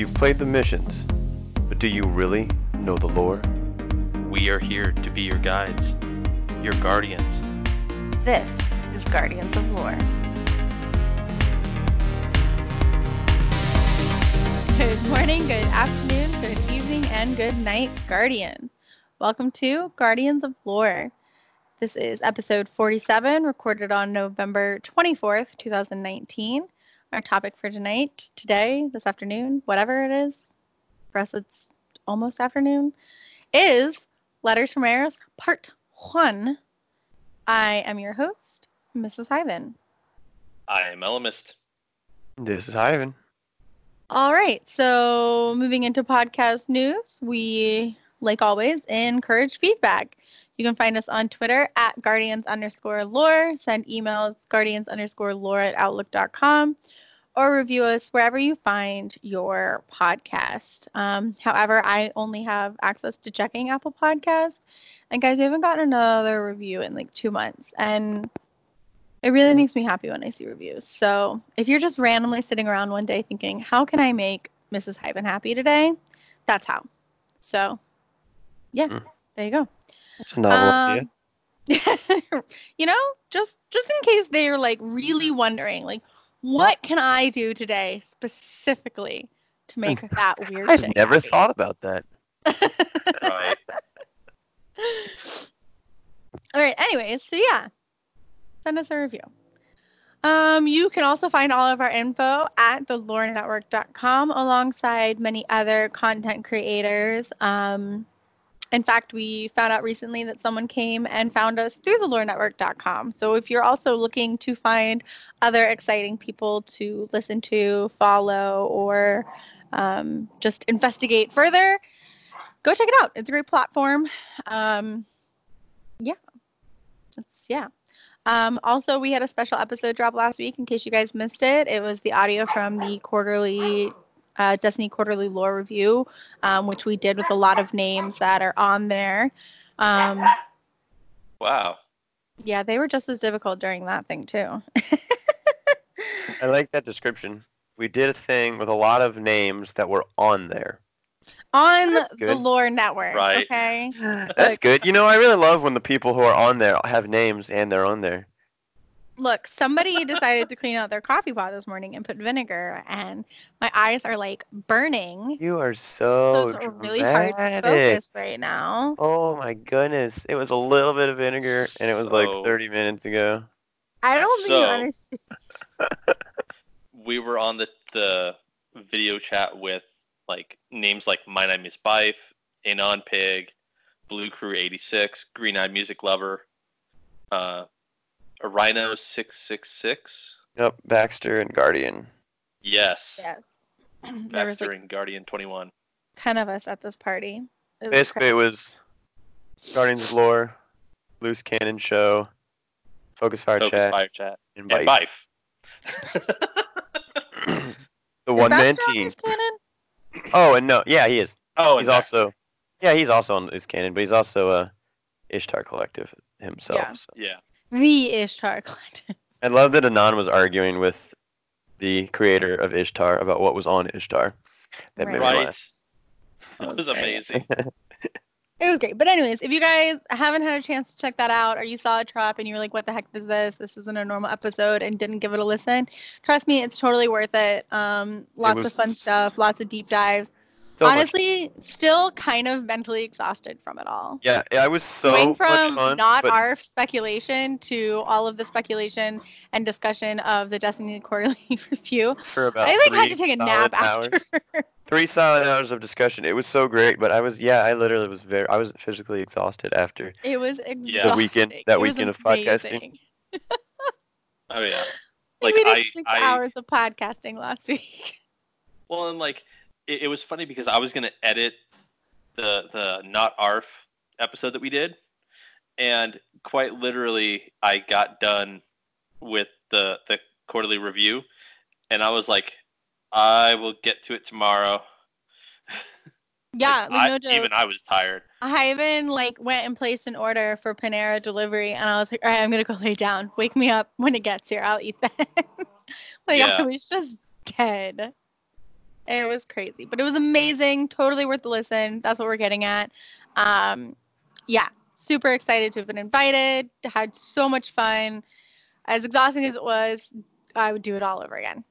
You've played the missions, but do you really know the lore? We are here to be your guides, your guardians. This is Guardians of Lore. Good morning, good afternoon, good evening, and good night, Guardians. Welcome to Guardians of Lore. This is episode 47, recorded on November 24th, 2019. Our topic for tonight, today, this afternoon, whatever it is, for us it's almost afternoon, is Letters from Eris, Part 1. I am your host, Mrs. Hyven. I am Elemist. This is Ivan. All right, so moving into podcast news, we, like always, encourage feedback. You can find us on Twitter at guardians underscore lore, send emails guardians underscore lore at outlook.com, or review us wherever you find your podcast. Um, however, I only have access to checking Apple Podcast. And guys, we haven't gotten another review in like two months. And it really makes me happy when I see reviews. So if you're just randomly sitting around one day thinking, how can I make Mrs. Hyben happy today? That's how. So yeah, Mm. there you go. It's a novel idea. Um, you know, just just in case they're like really wondering, like, what can I do today specifically to make that weird I've never happy? thought about that. Right. All right. Anyways, so yeah, send us a review. Um, you can also find all of our info at thelorenetwork.com alongside many other content creators. Um, in fact, we found out recently that someone came and found us through the thelorenetwork.com. So if you're also looking to find other exciting people to listen to, follow, or um, just investigate further, go check it out. It's a great platform. Um, yeah. It's- yeah. Um, also, we had a special episode drop last week in case you guys missed it. It was the audio from the quarterly uh, Destiny Quarterly Lore Review, um, which we did with a lot of names that are on there. Um, Wow. yeah, they were just as difficult during that thing, too. I like that description. We did a thing with a lot of names that were on there. on That's the good. Lore Network. Right. Okay. That's good. You know, I really love when the people who are on there have names and they're on there. Look, somebody decided to clean out their coffee pot this morning and put vinegar, and my eyes are like burning. You are so So it's really hard to dramatic. focus right now. Oh my goodness. It was a little bit of vinegar and it was like 30 minutes ago. I don't think you understand. We were on the the video chat with like names like My Name is Byf, Anon Pig, Blue Crew 86, Green Eyed Music Lover, uh, a Rhino 666. Yep, Baxter and Guardian. Yes. Yeah. There was Baxter like and Guardian 21. 10 of us at this party. It was Basically, it crazy. was Guardians of Lore, Loose Cannon Show, Focus Fire Focus Chat, Fire Chat. and And Byf. Byf. the Is one man Baxter on team. this Canon? Oh, and no, yeah, he is. oh, he's and also, yeah, he's also on Loose Cannon, but he's also a Ishtar Collective himself. Yeah. so. Yeah. The Ishtar Collective. I love that Anon was arguing with the creator of Ishtar about what was on Ishtar. That made me Right. laugh. That That was was amazing. It was great. But anyways, if you guys haven't had a chance to check that out or you saw a trap and you were like, what the heck is this? This isn't a normal episode and didn't give it a listen, trust me, it's totally worth it. Um, lots of was fun stuff, lots of deep dives. So much- Honestly, still kind of mentally exhausted from it all. yeah, yeah, I was so Going much from fun, not but our speculation to all of the speculation and discussion of the Destiny Quarterly Review. for about I like three had to take a nap solid hours. after. three solid hours of discussion. It was so great, but I was yeah, I literally was very I was physically exhausted after. it was exhausting. The weekend- that It was weekend of podcasting. Oh yeah. Like Like we did I, six I hours of podcasting last week. well and like it, it was funny because I was gonna edit the the not arf episode that we did, and quite literally I got done with the the quarterly review, and I was like, I will get to it tomorrow. Yeah, like, I, joke. Even I was tired. I even like went and placed an order for Panera delivery, and I was like, all right, I'm gonna go lay down. Wake me up when it gets here. I'll eat that. like Yeah. I was just dead. It was crazy, but it was amazing. Totally worth the listen. That's what we're getting at. Um, yeah, super excited to have been invited. Had so much fun. As exhausting as it was, I would do it all over again.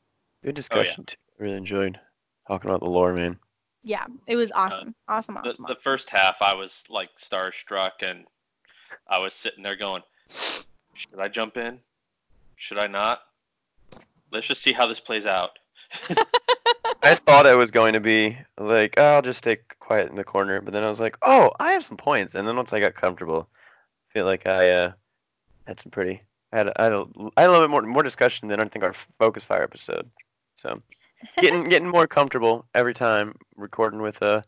Good discussion. too. I really enjoyed talking about the lore, man. Yeah, it was awesome. awesome, Uh, The, awesome. the first half, I was like starstruck, and I was sitting there going, "Should I jump in? Should I not? Let's just see how this plays out." I thought it was going to be like, oh, I'll just stay quiet in the corner, but then I was like, oh, I have some points. And then once I got comfortable, I feel like I uh, had some pretty, I had, I had, a, I had a little bit more more discussion than I think our focus fire episode. So getting getting more comfortable every time recording with uh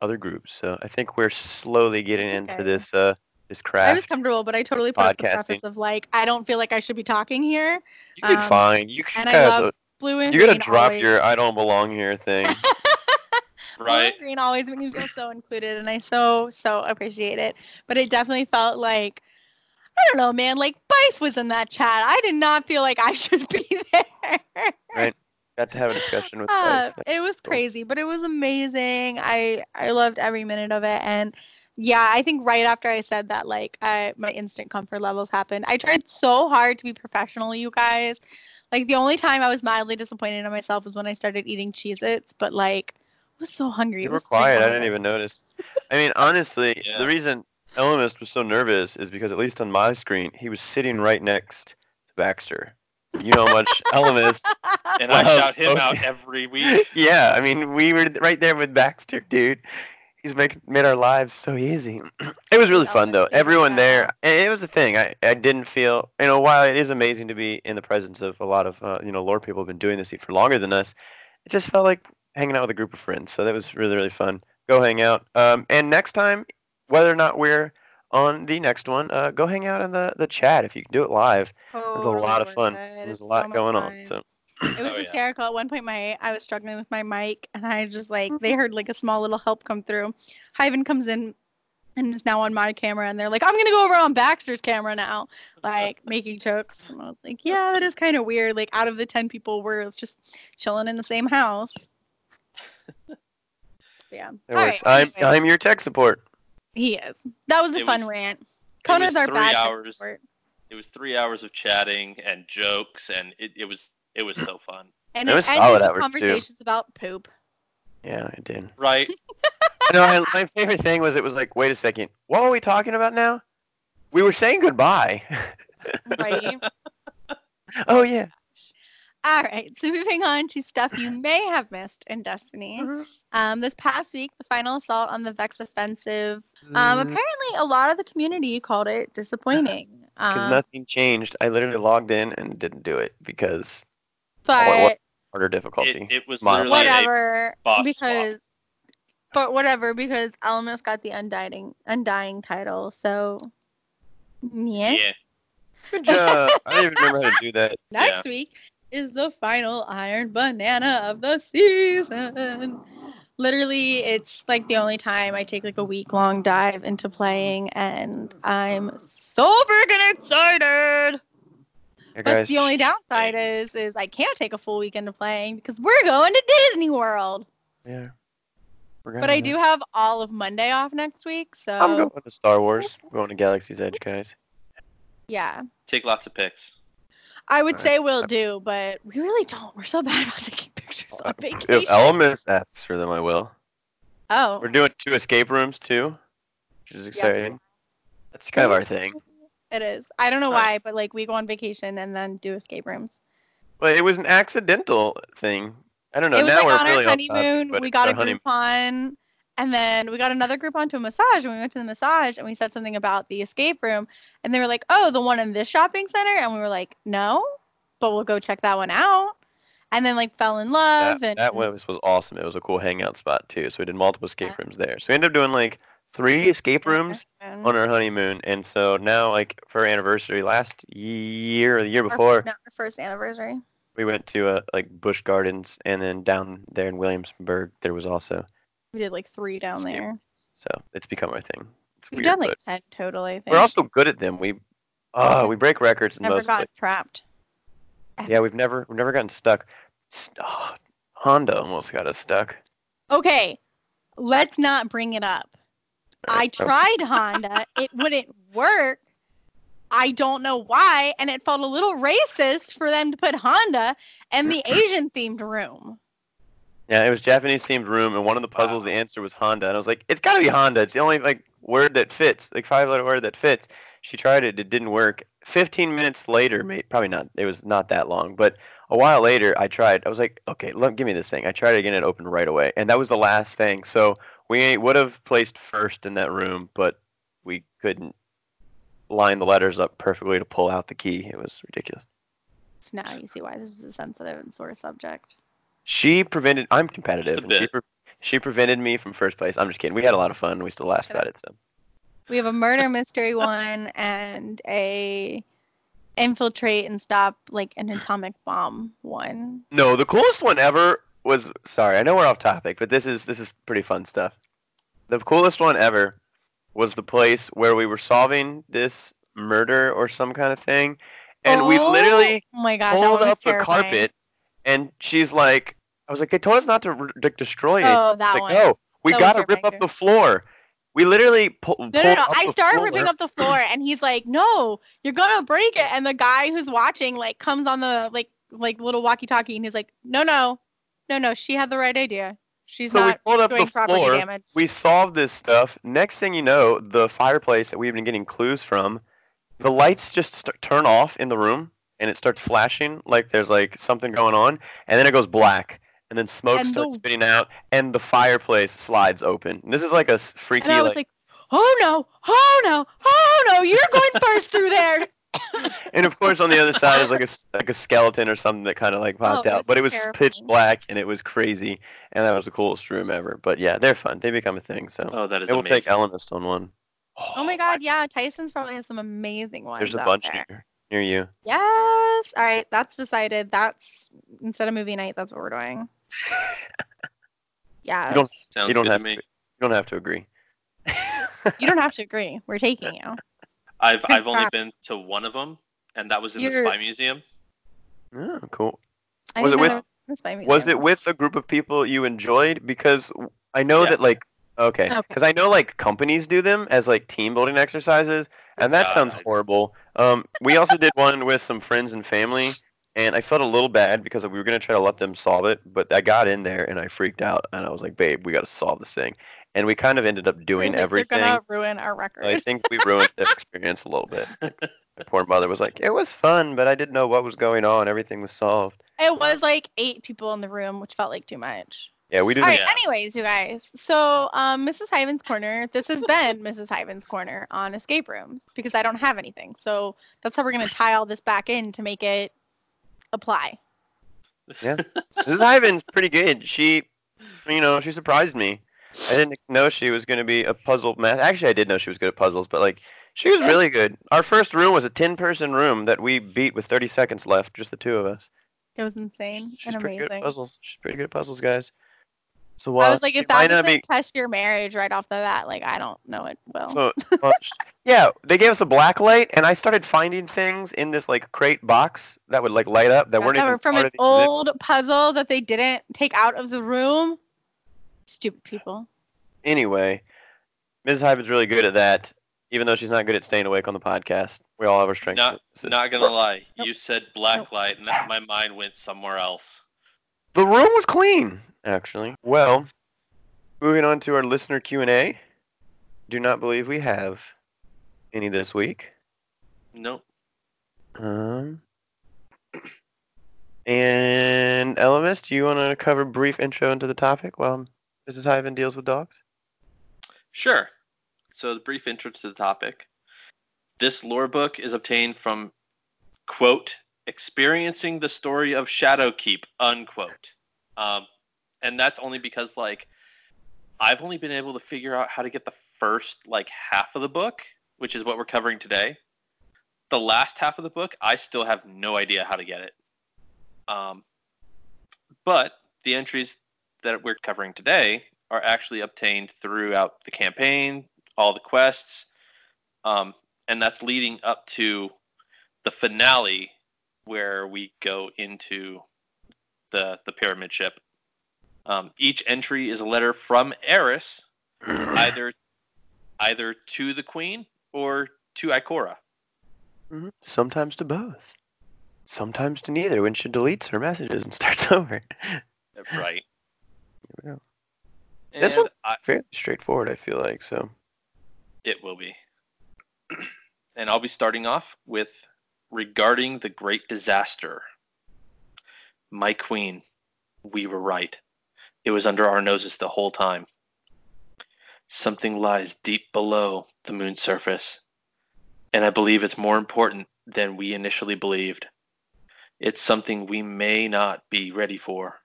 other groups. So I think we're slowly getting into Okay. this uh this craft. I was comfortable, but I totally put up the Podcasting. preface of like, I don't feel like I should be talking here. You did um, fine. You, and I guys, love Blue and you gotta drop always. your I don't belong here thing. Blue Right? and green always make me feel so included, and I so so appreciate it. But it definitely felt like I don't know, man. Like Byf was in that chat. I did not feel like I should be there. Right. Got to have a discussion with Uh, it was cool. crazy, but it was amazing. I I loved every minute of it, and yeah, I think right after I said that, like, I my instant comfort levels happened. I tried so hard to be professional, you guys. Like the only time I was mildly disappointed in myself was when I started eating Cheez-Its, but like I was so hungry. You were quiet. I didn't even notice. I mean, honestly, Yeah. the reason Elemist was so nervous is because at least on my screen, he was sitting right next to Baxter. You know how much Elemist. And I Well, shout him okay. out every week. Yeah, I mean, we were right there with Baxter, dude. He's making made our lives so easy. it was really fun though. Everyone there, and it was a thing. I I didn't feel, you know, while it is amazing to be in the presence of a lot of, uh, you know, lore people who've been doing this for longer than us, it just felt like hanging out with a group of friends. So that was really really fun. Go hang out. Um, and next time, whether or not we're on the next one, uh, go hang out in the the chat if you can do it live. It was a lot of fun. There's a lot going on. So It was Oh, yeah. hysterical. At one point, my I was struggling with my mic, and I just like mm-hmm. they heard like a small little help come through. Hyven comes in and is now on my camera, and they're like, "I'm gonna go over on Baxter's camera now," like making jokes. And I was like, "Yeah, that is kind of weird. Like, out of the ten people, we're just chilling in the same house." yeah. it All works. right, I'm anyway, I'm your tech support. he is. That was a It fun was- rant. it Kona's was our three bad tech hours. support. It was three hours of chatting and jokes, and it, it was it was so fun. And It it, was ended solid with hours, too. conversations about poop. Yeah, I did. Right? no, I, my favorite thing was it was like, wait a second, what were we talking about now? We were saying goodbye. Right. oh yeah. All right, so moving on to stuff you may have missed in Destiny. Um, this past week, the final assault on the Vex offensive. Um, apparently, a lot of the community called it disappointing. Because Um, nothing changed. I literally logged in and didn't do it because but what- what- harder difficulty. It, it was Modified. literally a whatever, boss because. But whatever, because Elmas got the undying undying title, so yeah. yeah. Good job. I don't even remember how to do that. Next week is the final Iron Banana of the season. Literally, it's like the only time I take like a week long dive into playing, and I'm so freaking excited. Hey, But the only downside is, is I can't take a full weekend of playing because we're going to Disney World. Yeah. But I do have all of Monday off next week, so I'm going to Star Wars. I'm going to Galaxy's Edge, guys. yeah, Take lots of pics. I would Alright. say we'll do, but we really don't. We're so bad about taking pictures on vacation. If Elemis asks for them, I will. oh, We're doing two escape rooms too, which is exciting. That's kind of our thing. It is. I don't know Nice. why, but like we go on vacation and then do escape rooms. Well, it was an accidental thing. I don't know. it was now like we're on really our off topic, honeymoon. we got a honeymoon. Groupon, and then we got another Groupon to a massage, and we went to the massage, and we said something about the escape room, and they were like, "Oh, the one in this shopping center," and we were like, "No, but we'll go check that one out." And then like fell in love, That, and that was, was awesome. It was a cool hangout spot too. So we did multiple escape Yeah. rooms there. So we ended up doing like three escape rooms on our honeymoon. And so now, like for our anniversary last year or the year our- before, our first anniversary. we went to uh, like Busch Gardens, and then down there in Williamsburg there was also. We did like three down Escape there. So it's become our thing. It's We've weird, done like ten total, I think. we're also good at them. We, uh, we break records in never most. got trapped. Yeah, we've never we've never gotten stuck. Oh, Honda almost got us stuck. Okay, let's not bring it up. I oh. tried Honda. It wouldn't work. I don't know why, and it felt a little racist for them to put Honda in the Asian themed room. Yeah, it was Japanese themed room, and one of the puzzles, the answer was Honda, and I was like, it's got to be Honda. It's the only like word that fits, like five letter word that fits. She tried it, it didn't work. 15 minutes later, probably not. It was not that long, but a while later, I tried. I was like, okay, look, give me this thing. I tried it again, it opened right away, and that was the last thing. So we would have placed first in that room, but we couldn't line the letters up perfectly to pull out the key. It was ridiculous. So now you see why this is a sensitive and sore subject. She prevented. I'm competitive. And she, pre- she prevented me from first place. I'm just kidding. We had a lot of fun. We still laughed about it. So We have a murder mystery one and a infiltrate and stop like an atomic bomb one. no, the coolest one ever was. Sorry, I know we're off topic, but this is this is pretty fun stuff. The coolest one ever was the place where we were solving this murder or some kind of thing, and we Oh literally my god, pulled up the carpet, and she's like, I was like, they told us not to r- like, destroy it. Oh, that like, one. no, we That gotta rip up too. the floor. We literally pu- pulled No, no, no. I the start floor. ripping up the floor, and he's like, "No, you're gonna break it." And the guy who's watching like comes on the like like little walkie-talkie, and he's like, "No, no, no, no. She had the right idea. She's So we not pulled up doing the property floor. damage." We solved this stuff. Next thing you know, the fireplace that we've been getting clues from, the lights just st- turn off in the room, and it starts flashing like there's like something going on, and then it goes black, and then smoke And starts the- spitting out, and the fireplace slides open. And this is like a freaky And I was like, like, "Oh no, oh no, oh no! You're going first through there." and of course on the other side is like a s- like a skeleton or something that kind of like popped Oh, out, but it was pitch black and it was crazy, and that was the coolest room ever. But yeah, they're fun. They become a thing. So Oh, that is it will take amazing. Elemist on one. Oh my god, yeah, Tyson's probably has some amazing ones. There's a out bunch there. near, near you. Yes. All right, that's decided. That's instead of movie night, that's what we're doing. Yeah. You don't Sounds you don't have to, you don't have to agree. You don't have to agree. We're taking you. I've Good I've only been to one of them, and that was in You're- the Spy Museum. oh, cool. I Was didn't it know with- there was a spy museum. Was it with a group of people you enjoyed? Because I know Yeah. that like okay, Okay. because I know like companies do them as like team building exercises, and that God, sounds I- horrible. Um, we also did one with some friends and family, and I felt a little bad because we were gonna try to let them solve it, but I got in there and I freaked out, and I was like, babe, we got to solve this thing, and we kind of ended up doing Like, everything. They're gonna ruin our record. I think we ruined the experience a little bit. My poor mother was like, "It was fun, but I didn't know what was going on. Everything was solved." It was like eight people in the room, which felt like too much. Yeah, we All didn't. right. Yeah. Anyways, you guys. So, um, Mrs. Hyven's corner. This has been Mrs. Hyven's corner on escape rooms because I don't have anything. So that's how we're gonna tie all this back in to make it apply. Yeah, Mrs. Ivan's pretty good. She, you know, she surprised me. I didn't know she was going to be a puzzle master. Actually, I did know she was good at puzzles, but like, she was really good. Our first room was a 10-person room that we beat with 30 seconds left, just the two of us. It was insane She's and pretty good at puzzles. She's pretty good at puzzles, guys. So while I was like, if that doesn't be, test your marriage right off the bat, like I don't know it will. so well, yeah, they gave us a black light, and I started finding things in this like crate box that would like light up that Yeah, weren't that even were from part an of the exhibit. old puzzle that they didn't take out of the room. Stupid people. Anyway, Ms. Hive is really good at that, even though she's not good at staying awake on the podcast. We all have our strengths. Not not gonna lie, Nope. you said black Nope. light, and that, my mind went somewhere else. The room was clean, actually. Well, moving on to our listener Q&A. Do not believe we have any this week. Nope. Um, and Elemis, do you want to cover a brief intro into the topic while Mrs. Hyven deals with dogs? Sure. So the brief intro to the topic. This lore book is obtained from quote experiencing the story of Shadowkeep unquote. Um, and that's only because like I've only been able to figure out how to get the first like half of the book, which is what we're covering today. The last half of the book, I still have no idea how to get it. Um, but the entries that we're covering today are actually obtained throughout the campaign, all the quests, um, and that's leading up to the finale where we go into the the pyramid ship Um, each entry is a letter from Eris, either either to the queen or to Ikora. Mhm. Sometimes to both. Sometimes to neither when she deletes her messages and starts over. Right. Here we go. And This one- I, Fairly straightforward, I feel like. So it will be. and I'll be starting off with regarding the great disaster. My queen, we were right. It was under our noses the whole time. Something lies deep below the moon's surface, and I believe it's more important than we initially believed. It's something we may not be ready for.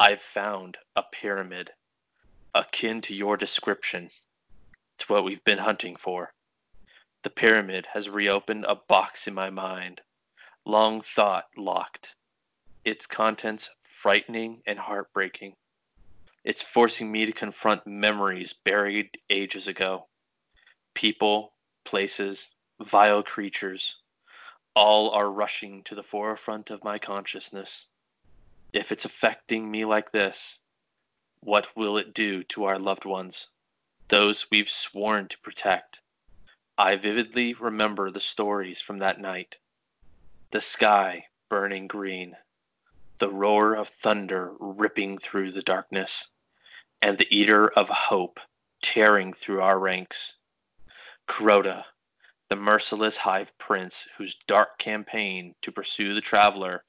I've found a pyramid akin to your description. It's what we've been hunting for. The pyramid has reopened a box in my mind, long thought locked. Its contents frightening and heartbreaking. It's forcing me to confront memories buried ages ago. People, places, vile creatures, all are rushing to the forefront of my consciousness. If it's affecting me like this, what will it do to our loved ones? those we've sworn to protect. I vividly remember the stories from that night. The sky burning green, the roar of thunder ripping through the darkness, and the eater of hope tearing through our ranks. Crota, the merciless hive prince whose dark campaign to pursue the traveler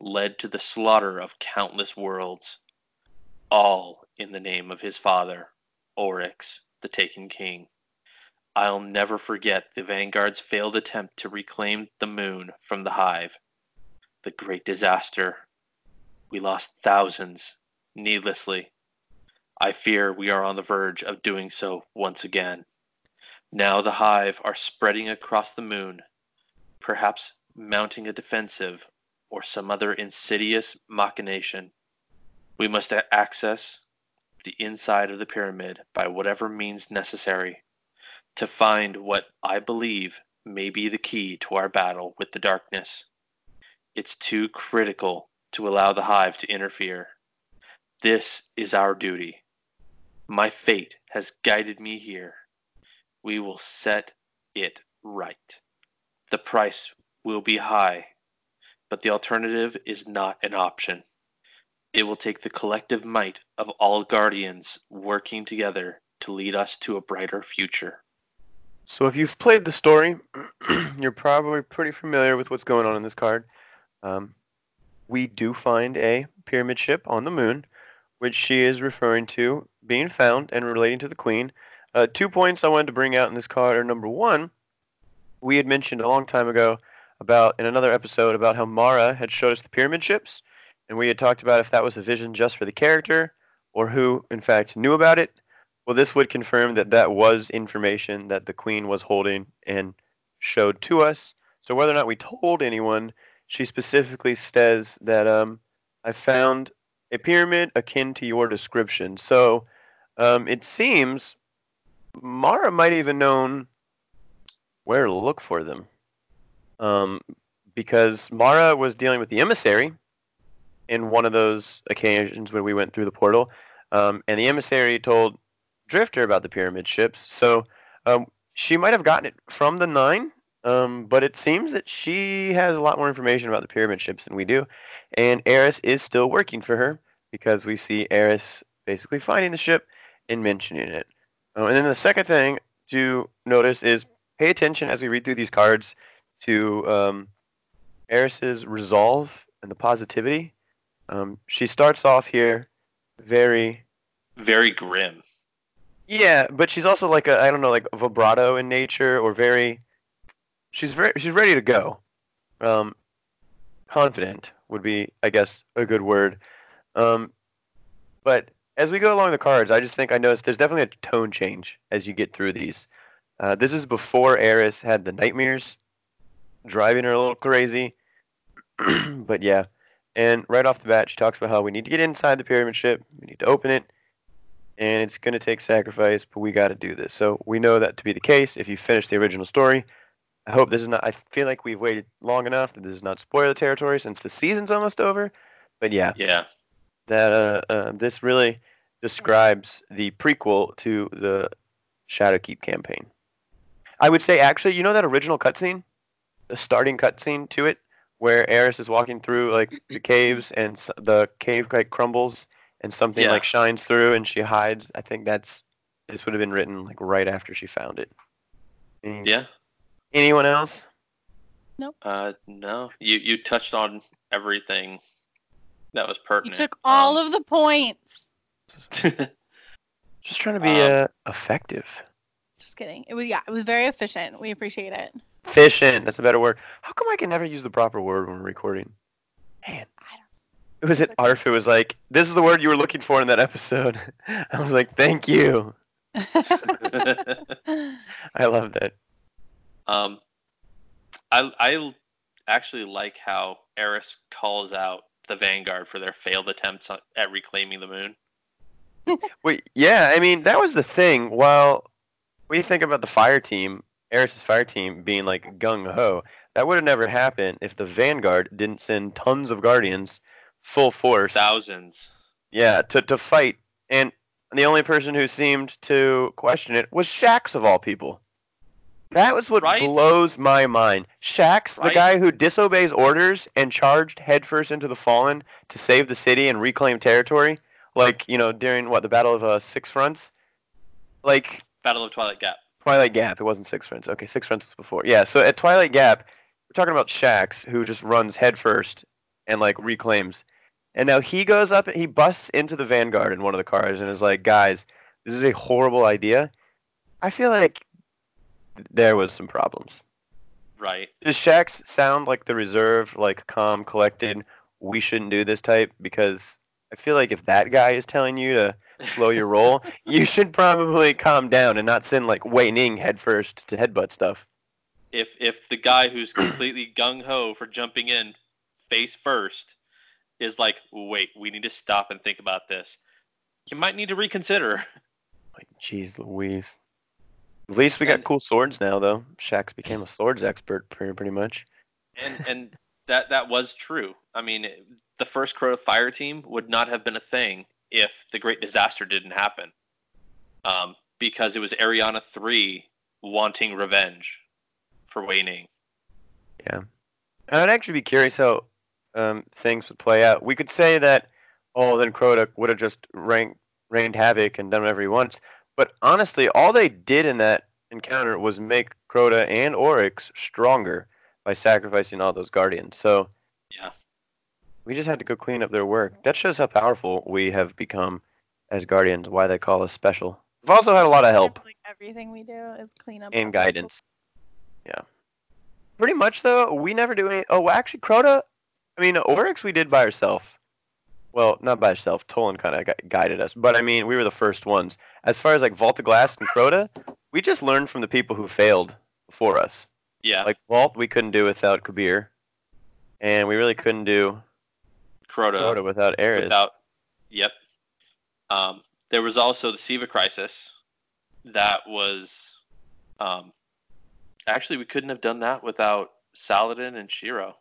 led to the slaughter of countless worlds, all in the name of his father, Oryx, the Taken King. I'll never forget the Vanguard's failed attempt to reclaim the moon from the hive. The great disaster. We lost thousands, needlessly. I fear we are on the verge of doing so once again. Now the hive are spreading across the moon, perhaps mounting a defensive or some other insidious machination. We must access the inside of the pyramid by whatever means necessary to find what I believe may be the key to our battle with the darkness. It's too critical to allow the hive to interfere. This is our duty. My fate has guided me here. We will set it right. The price will be high, but the alternative is not an option. It will take the collective might of all guardians working together to lead us to a brighter future. So if you've played the story, you're probably pretty familiar with what's going on in this card. Um, we do find a pyramid ship on the moon, which she is referring to being found and relating to the queen. Uh, two points I wanted to bring out in this card are number one, we had mentioned a long time ago about in another episode about how Mara had showed us the pyramid ships, and we had talked about if that was a vision just for the character or who in fact knew about it. Well, this would confirm that that was information that the queen was holding and showed to us. So whether or not we told anyone, she specifically says that um, I found a pyramid akin to your description. So um, it seems Mara might have even known where to look for them, um, because Mara was dealing with the emissary in one of those occasions when we went through the portal, um, and the emissary told Drifter about the pyramid ships. So um, she might have gotten it from the Nine, um, but it seems that she has a lot more information about the pyramid ships than we do, and Eris is still working for her because we see Eris basically finding the ship and mentioning it. Uh, and then the second thing to notice is pay attention as we read through these cards to um, Eris's resolve and the positivity. Um, she starts off here very Very grim. yeah, but she's also like a I don't know like vibrato in nature or very she's very she's ready to go. Um, confident would be I guess a good word. Um, but as we go along the cards, I just think I noticed there's definitely a tone change as you get through these. Uh, this is before Eris had the nightmares, driving her a little crazy. but yeah, and right off the bat, she talks about how we need to get inside the pyramid ship, we need to open it, and it's going to take sacrifice, but we got to do this. So we know that to be the case if you finish the original story. I hope this is not. I feel like we've waited long enough that this is not spoiler territory since the season's almost over. But yeah, Yeah. that uh, uh, this really describes the prequel to the Shadowkeep campaign. I would say actually, you know that original cutscene, the starting cutscene to it, where Eris is walking through like the caves and the cave like crumbles and something Yeah. like shines through and she hides. I think that's this would have been written like right after she found it. Any- Yeah. Anyone else? Uh, no, you you touched on everything that was pertinent. You took all Um, of the points. Just trying to be Um, uh, effective. Just kidding. It was yeah, it was very efficient. We appreciate it. Efficient. That's a better word. How come I can never use the proper word when we're recording? Man. I don't- It was it It's. Arf. It was like, this is the word you were looking for in that episode. I was like, thank you. I love that. um, I I actually like how Eris calls out the Vanguard for their failed attempts at reclaiming the moon. Wait, yeah, I mean, that was the thing. While we think about the fire team, Eris's fire team being like gung ho, that would have never happened if the Vanguard didn't send tons of Guardians full force. Thousands. Yeah, to to fight. And the only person who seemed to question it was Shax of all people. That was what Right? blows my mind. Shax, the guy who disobeys orders and charged headfirst into the Fallen to save the city and reclaim territory, like, you know, during what, the Battle of uh, Six Fronts? Like Battle of Twilight Gap. Twilight Gap, it wasn't Six Fronts. Okay, Six Fronts was before. Yeah, so at Twilight Gap, we're talking about Shax who just runs headfirst and like reclaims. And now he goes up, he busts into the Vanguard in one of the cars and is like, guys, this is a horrible idea. I feel like there was some problems. Right. Does Shax sound like the reserve, like calm, collected, we shouldn't do this type? Because I feel like if that guy is telling you to slow your roll, you should probably calm down and not send like Wei Ning headfirst to headbutt stuff. If if the guy who's completely gung ho for jumping in face first is like, wait, we need to stop and think about this, you might need to reconsider. Like, jeez Louise. At least we got And- cool swords now, though. Shax became a swords expert pretty, pretty much. and and that that was true. I mean, the first Crota fire team would not have been a thing if the Great Disaster didn't happen, um, because it was Eriana three wanting revenge for Wei Yeah, And I'd actually be curious how um, things would play out. We could say that, oh, then Crota would have just rain, rained havoc and done whatever he wants. But honestly, all they did in that encounter was make Crota and Oryx stronger by sacrificing all those guardians. So Yeah. we just had to go clean up their work. That shows how powerful we have become as guardians. Why they call us special. We've also had a lot of help Like everything we do is clean up. and other guidance. Yeah. Pretty much though, we never do any. Oh, actually, Crota. I mean, Oryx we did by herself. Well, not by herself. Toland kind of guided us, but I mean, we were the first ones. As far as like Vault of Glass and Crota, we just learned from the people who failed before us. Yeah, Like Vault, we couldn't do without Kabir, and we really couldn't do Crota, Crota without Eris. without. Yep. Um, there was also the Siva crisis. That was. Um, actually, we couldn't have done that without Saladin and Shiro.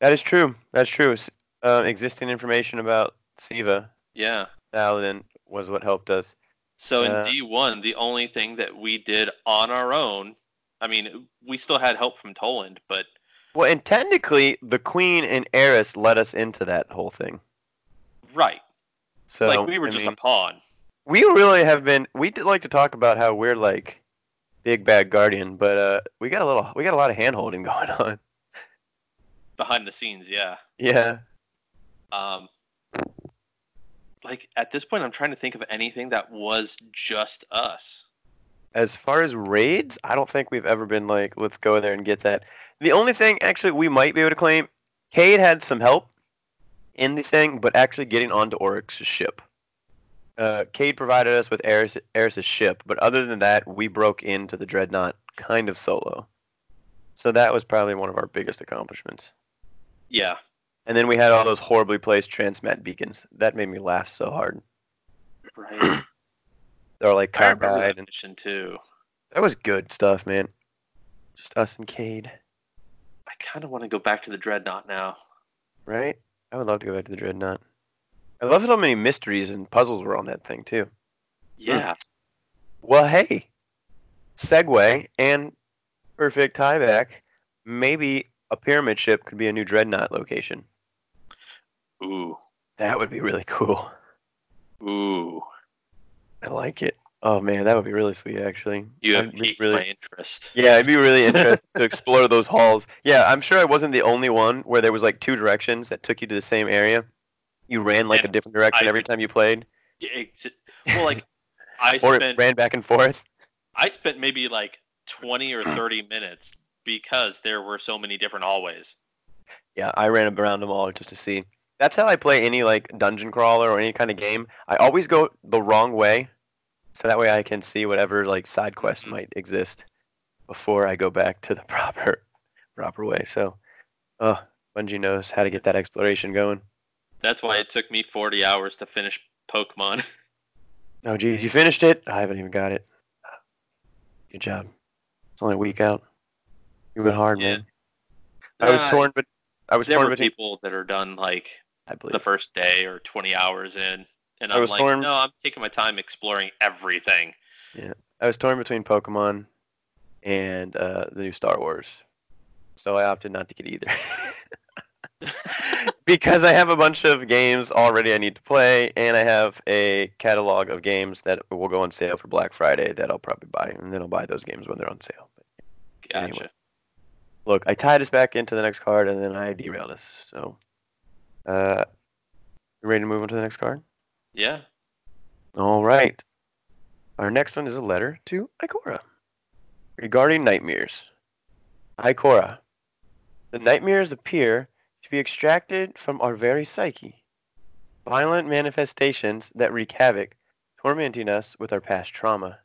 That is true. That's true. Uh, existing information about Siva, Yeah. Saladin was what helped us. So in Uh, D1, the only thing that we did on our own, I mean, we still had help from Toland, but Well, and technically, the Queen and Eris led us into that whole thing. right, So like we were I just mean, a pawn. we really have been. We did like to talk about how we're like big bad guardian, but uh, we got a little, we got a lot of hand holding going on. behind the scenes, yeah. Yeah. Um, like at this point, I'm trying to think of anything that was just us. As far as raids, I don't think we've ever been like, let's go there and get that. The only thing actually we might be able to claim, Cayde had some help in the thing, but actually getting onto Oryx's ship. Uh, Cayde provided us with Eris, Eris's ship, but other than that, we broke into the Dreadnought kind of solo. So that was probably one of our biggest accomplishments. Yeah, And then we had all those horribly placed transmat beacons. That made me laugh so hard. right. They're like I remember cockeyed that and mission too. that was good stuff, man. Just us and Cayde, I kind of want to go back to the Dreadnought now. right? I would love to go back to the Dreadnought. I love how many mysteries and puzzles were on that thing too. Yeah. Well, hey, segue and perfect tieback. Maybe a pyramid ship could be a new dreadnought location. Ooh. That would be really cool. Ooh. I like it. Oh man, that would be really sweet actually. You have piqued really my interest. Yeah, I'd be really interested to explore those halls. Yeah, I'm sure I wasn't the only one where there was like two directions that took you to the same area. You ran like a different direction I- every time you played, well, like I or spent ran back and forth. I spent maybe like 20 or 30 minutes because there were so many different hallways. Yeah, I ran around them all just to see. That's how I play any like dungeon crawler or any kind of game. I always go the wrong way, so that way I can see whatever like side quest Mhm. might exist before I go back to the proper proper way. So, uh, Bungie knows how to get that exploration going. That's why it took me 40 hours to finish Pokemon. Oh geez, you finished it? I haven't even got it. Good job. It's only a week out. You went hard, Yeah. man. I was Uh, torn, but I was there torn were between. people that are done like I believe. the first day or 20 hours in, and I I'm was like, torn- no, I'm taking my time exploring everything. Yeah, I was torn between Pokemon and uh, the new Star Wars, so I opted not to get either. because I have a bunch of games already I need to play, and I have a catalog of games that will go on sale for Black Friday that I'll probably buy, and then I'll buy those games when they're on sale. Gotcha. Anyway. Look, I tied us back into the next card, and then I derailed us. So, uh, you ready to move on to the next card? Yeah. All right. Our next one is a letter to Ikora regarding nightmares. Ikora, the nightmares appear to be extracted from our very psyche, violent manifestations that wreak havoc, tormenting us with our past trauma.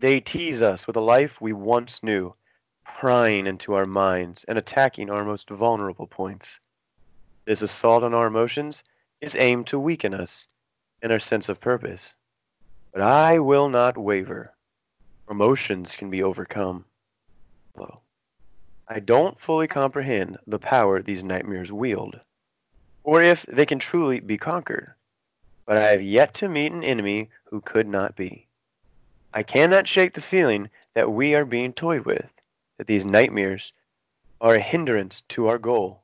They tease us with a life we once knew, prying into our minds and attacking our most vulnerable points. This assault on our emotions is aimed to weaken us and our sense of purpose. But I will not waver. Emotions can be overcome. I don't fully comprehend the power these nightmares wield, or if they can truly be conquered, but I have yet to meet an enemy who could not be. I cannot shake the feeling that we are being toyed with, that these nightmares are a hindrance to our goal.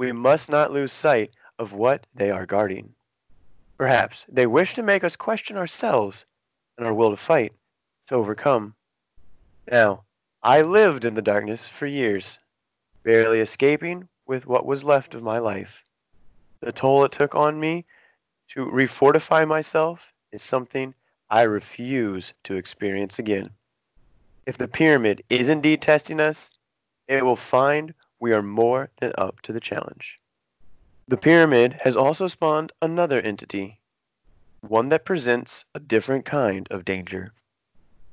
We must not lose sight of what they are guarding. Perhaps they wish to make us question ourselves and our will to fight, to overcome. Now, I lived in the darkness for years, barely escaping with what was left of my life. The toll it took on me to refortify myself is something I refuse to experience again. If the pyramid is indeed testing us, it will find we are more than up to the challenge. The pyramid has also spawned another entity, one that presents a different kind of danger.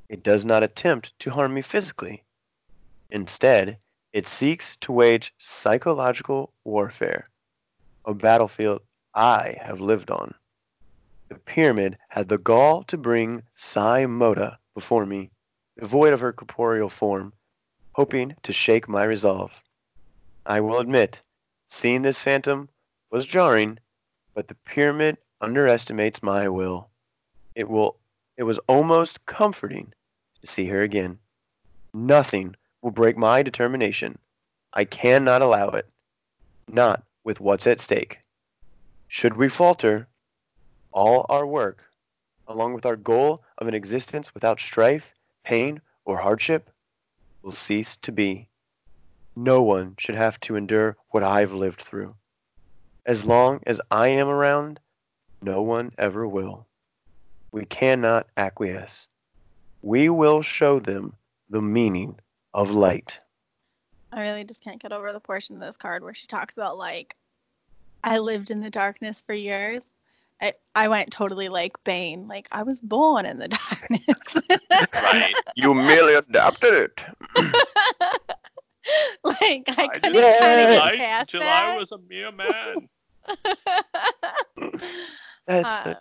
It does not attempt to harm me physically. Instead, it seeks to wage psychological warfare, a battlefield I have lived on. The pyramid had the gall to bring Sai Mota before me, devoid of her corporeal form, hoping to shake my resolve. I will admit, seeing this phantom was jarring, but the pyramid underestimates my will. It will it was almost comforting to see her again. Nothing will break my determination. I cannot allow it. Not with what's at stake. Should we falter, all our work, along with our goal of an existence without strife, pain, or hardship, will cease to be. No one should have to endure what I've lived through. As long as I am around, no one ever will. We cannot acquiesce. We will show them the meaning of light. I really just can't get over the portion of this card where she talks about like I lived in the darkness for years. I, I went totally like Bane, like I was born in the darkness. Right. You merely adapted it. like I I couldn't just try to didn't get like past till that. I was a mere man. That's Uh,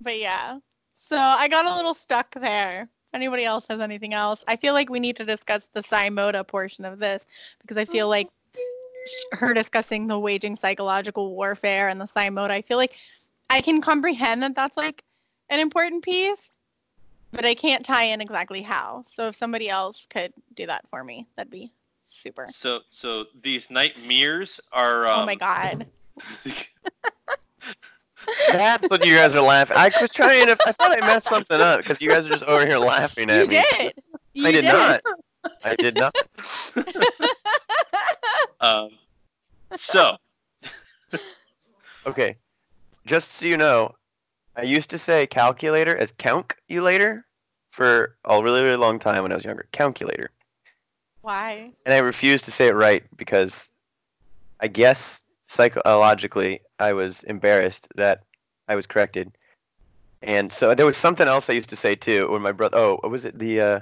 But yeah. So I got a little stuck there. If anybody else has anything else, I feel like we need to discuss the Sai Mota portion of this because I feel like her discussing the waging psychological warfare and the Sai Mota, I feel like I can comprehend that that's like an important piece, but I can't tie in exactly how. So if somebody else could do that for me, that'd be super. So so these nightmares are. Um, oh my god. That's what you guys are laughing. I was trying to. I thought I messed something up because you guys are just over here laughing You at me. You did. You I did not. I did not. um, so Okay. Just so you know, I used to say calculator as calculator for a really, really long time when I was younger. Calculator. Why? And I refused to say it right because I guess psychologically I was embarrassed that I was corrected. And so there was something else I used to say too when my brother oh, what was it the uh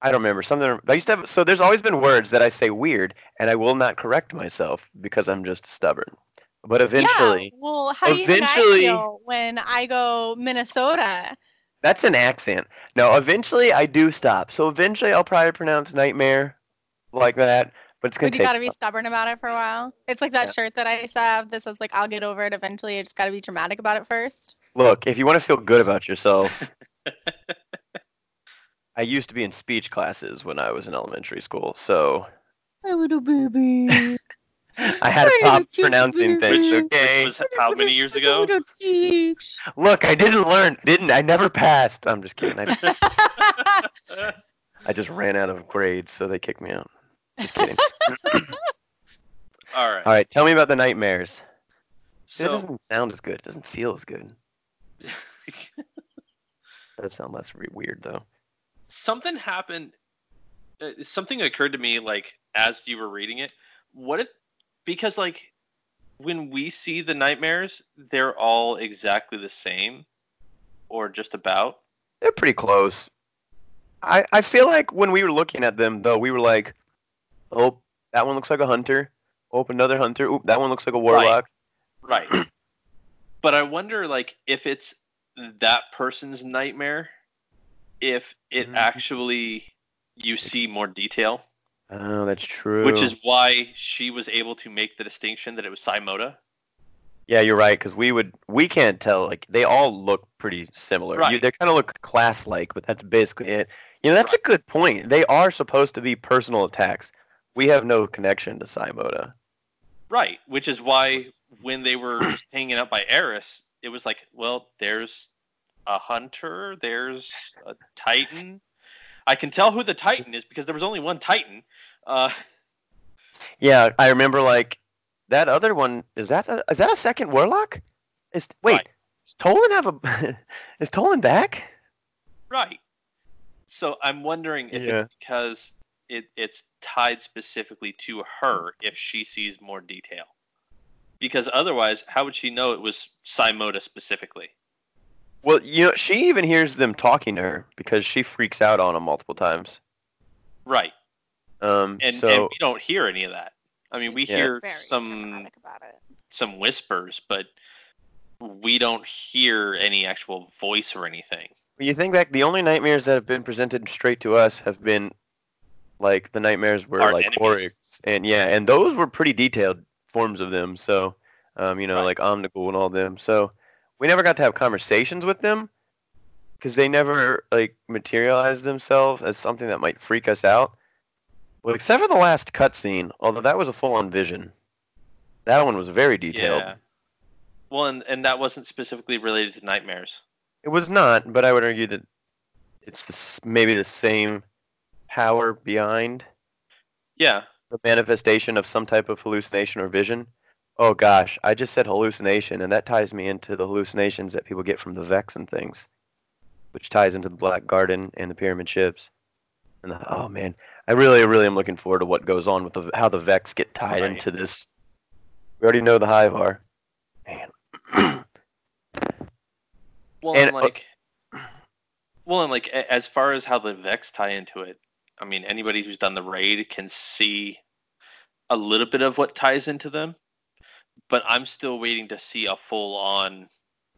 I don't remember something I used to have so there's always been words that I say weird and I will not correct myself because I'm just stubborn. But eventually Yeah. Well, how do you think I feel when I go Minnesota? That's an accent. No, eventually I do stop. So eventually I'll probably pronounce nightmare like that, but it's gonna But you gotta be stubborn about it for a while. It's like that Yeah. shirt that I have that says like I'll get over it eventually. I just gotta be dramatic about it first. Look, if you want to feel good about yourself, I used to be in speech classes when I was in elementary school, so My little baby. I had a pop pronouncing things. Okay. was how many years ago? Look, I didn't learn. Didn't I? Never passed. I'm just kidding. I, I just ran out of grades, so they kicked me out. Just kidding. All right. All right, tell me about the nightmares. it doesn't sound as good. It doesn't feel as good. It does sound less weird though. something happened. Uh, something occurred to me like as you were reading it. What if because like when we see the nightmares, they're all exactly the same, or just about. They're pretty close. I I feel like when we were looking at them though, we were like, oh, that one looks like a hunter. Oh, another hunter. Oop, that one looks like a warlock. Right. but I wonder like if it's that person's nightmare, if it Mhm. actually you see more detail, Oh, that's true. which is why she was able to make the distinction that it was Sai Mota. yeah, you're right. Because we would we can't tell. Like they all look pretty similar. You, Right. they kind of look class-like, but that's basically it. You know, that's a good point. They are supposed to be personal attacks. We have no connection to Sai Mota. Right, which is why when they were just hanging out by Eris, it was like, well, there's a hunter, there's a titan. I can tell who the titan is because there was only one titan. Uh, Yeah, I remember like that other one. Is that a, is that a second warlock? Is wait, Right. does Toland have a is Toland back? right. So I'm wondering if Yeah. it's because it, it's tied specifically to her if she sees more detail. Because otherwise, how would she know it was Sai Mota specifically? Well, you know, she even hears them talking to her because she freaks out on them multiple times. Right. Um, And, so and we don't hear any of that. I mean, we Yeah. hear Very some dramatic about it. some whispers, but we don't hear any actual voice or anything. when you think back, the only nightmares that have been presented straight to us have been like the nightmares were Our like enemies. Oryx, and yeah, and those were pretty detailed forms of them. So, um, you know, Right. like Omnigul and all them. So we never got to have conversations with them because they never like materialized themselves as something that might freak us out. Well, except for the last cutscene, although that was a full-on vision. That one was very detailed. Yeah. Well, and, and that wasn't specifically related to nightmares. It was not, but I would argue that it's the, maybe the same power behind Yeah. the manifestation of some type of hallucination or vision. Oh gosh, I just said hallucination, and that ties me into the hallucinations that people get from the Vex and things, which ties into the Black Garden and the Pyramid Ships. And the, oh man, I really, really am looking forward to what goes on with the, how the Vex get tied Right. into this. We already know the Hive are. Man. Well, And, and, uh, like, well, and like as far as how the Vex tie into it, I mean, anybody who's done the raid can see a little bit of what ties into them, but I'm still waiting to see a full-on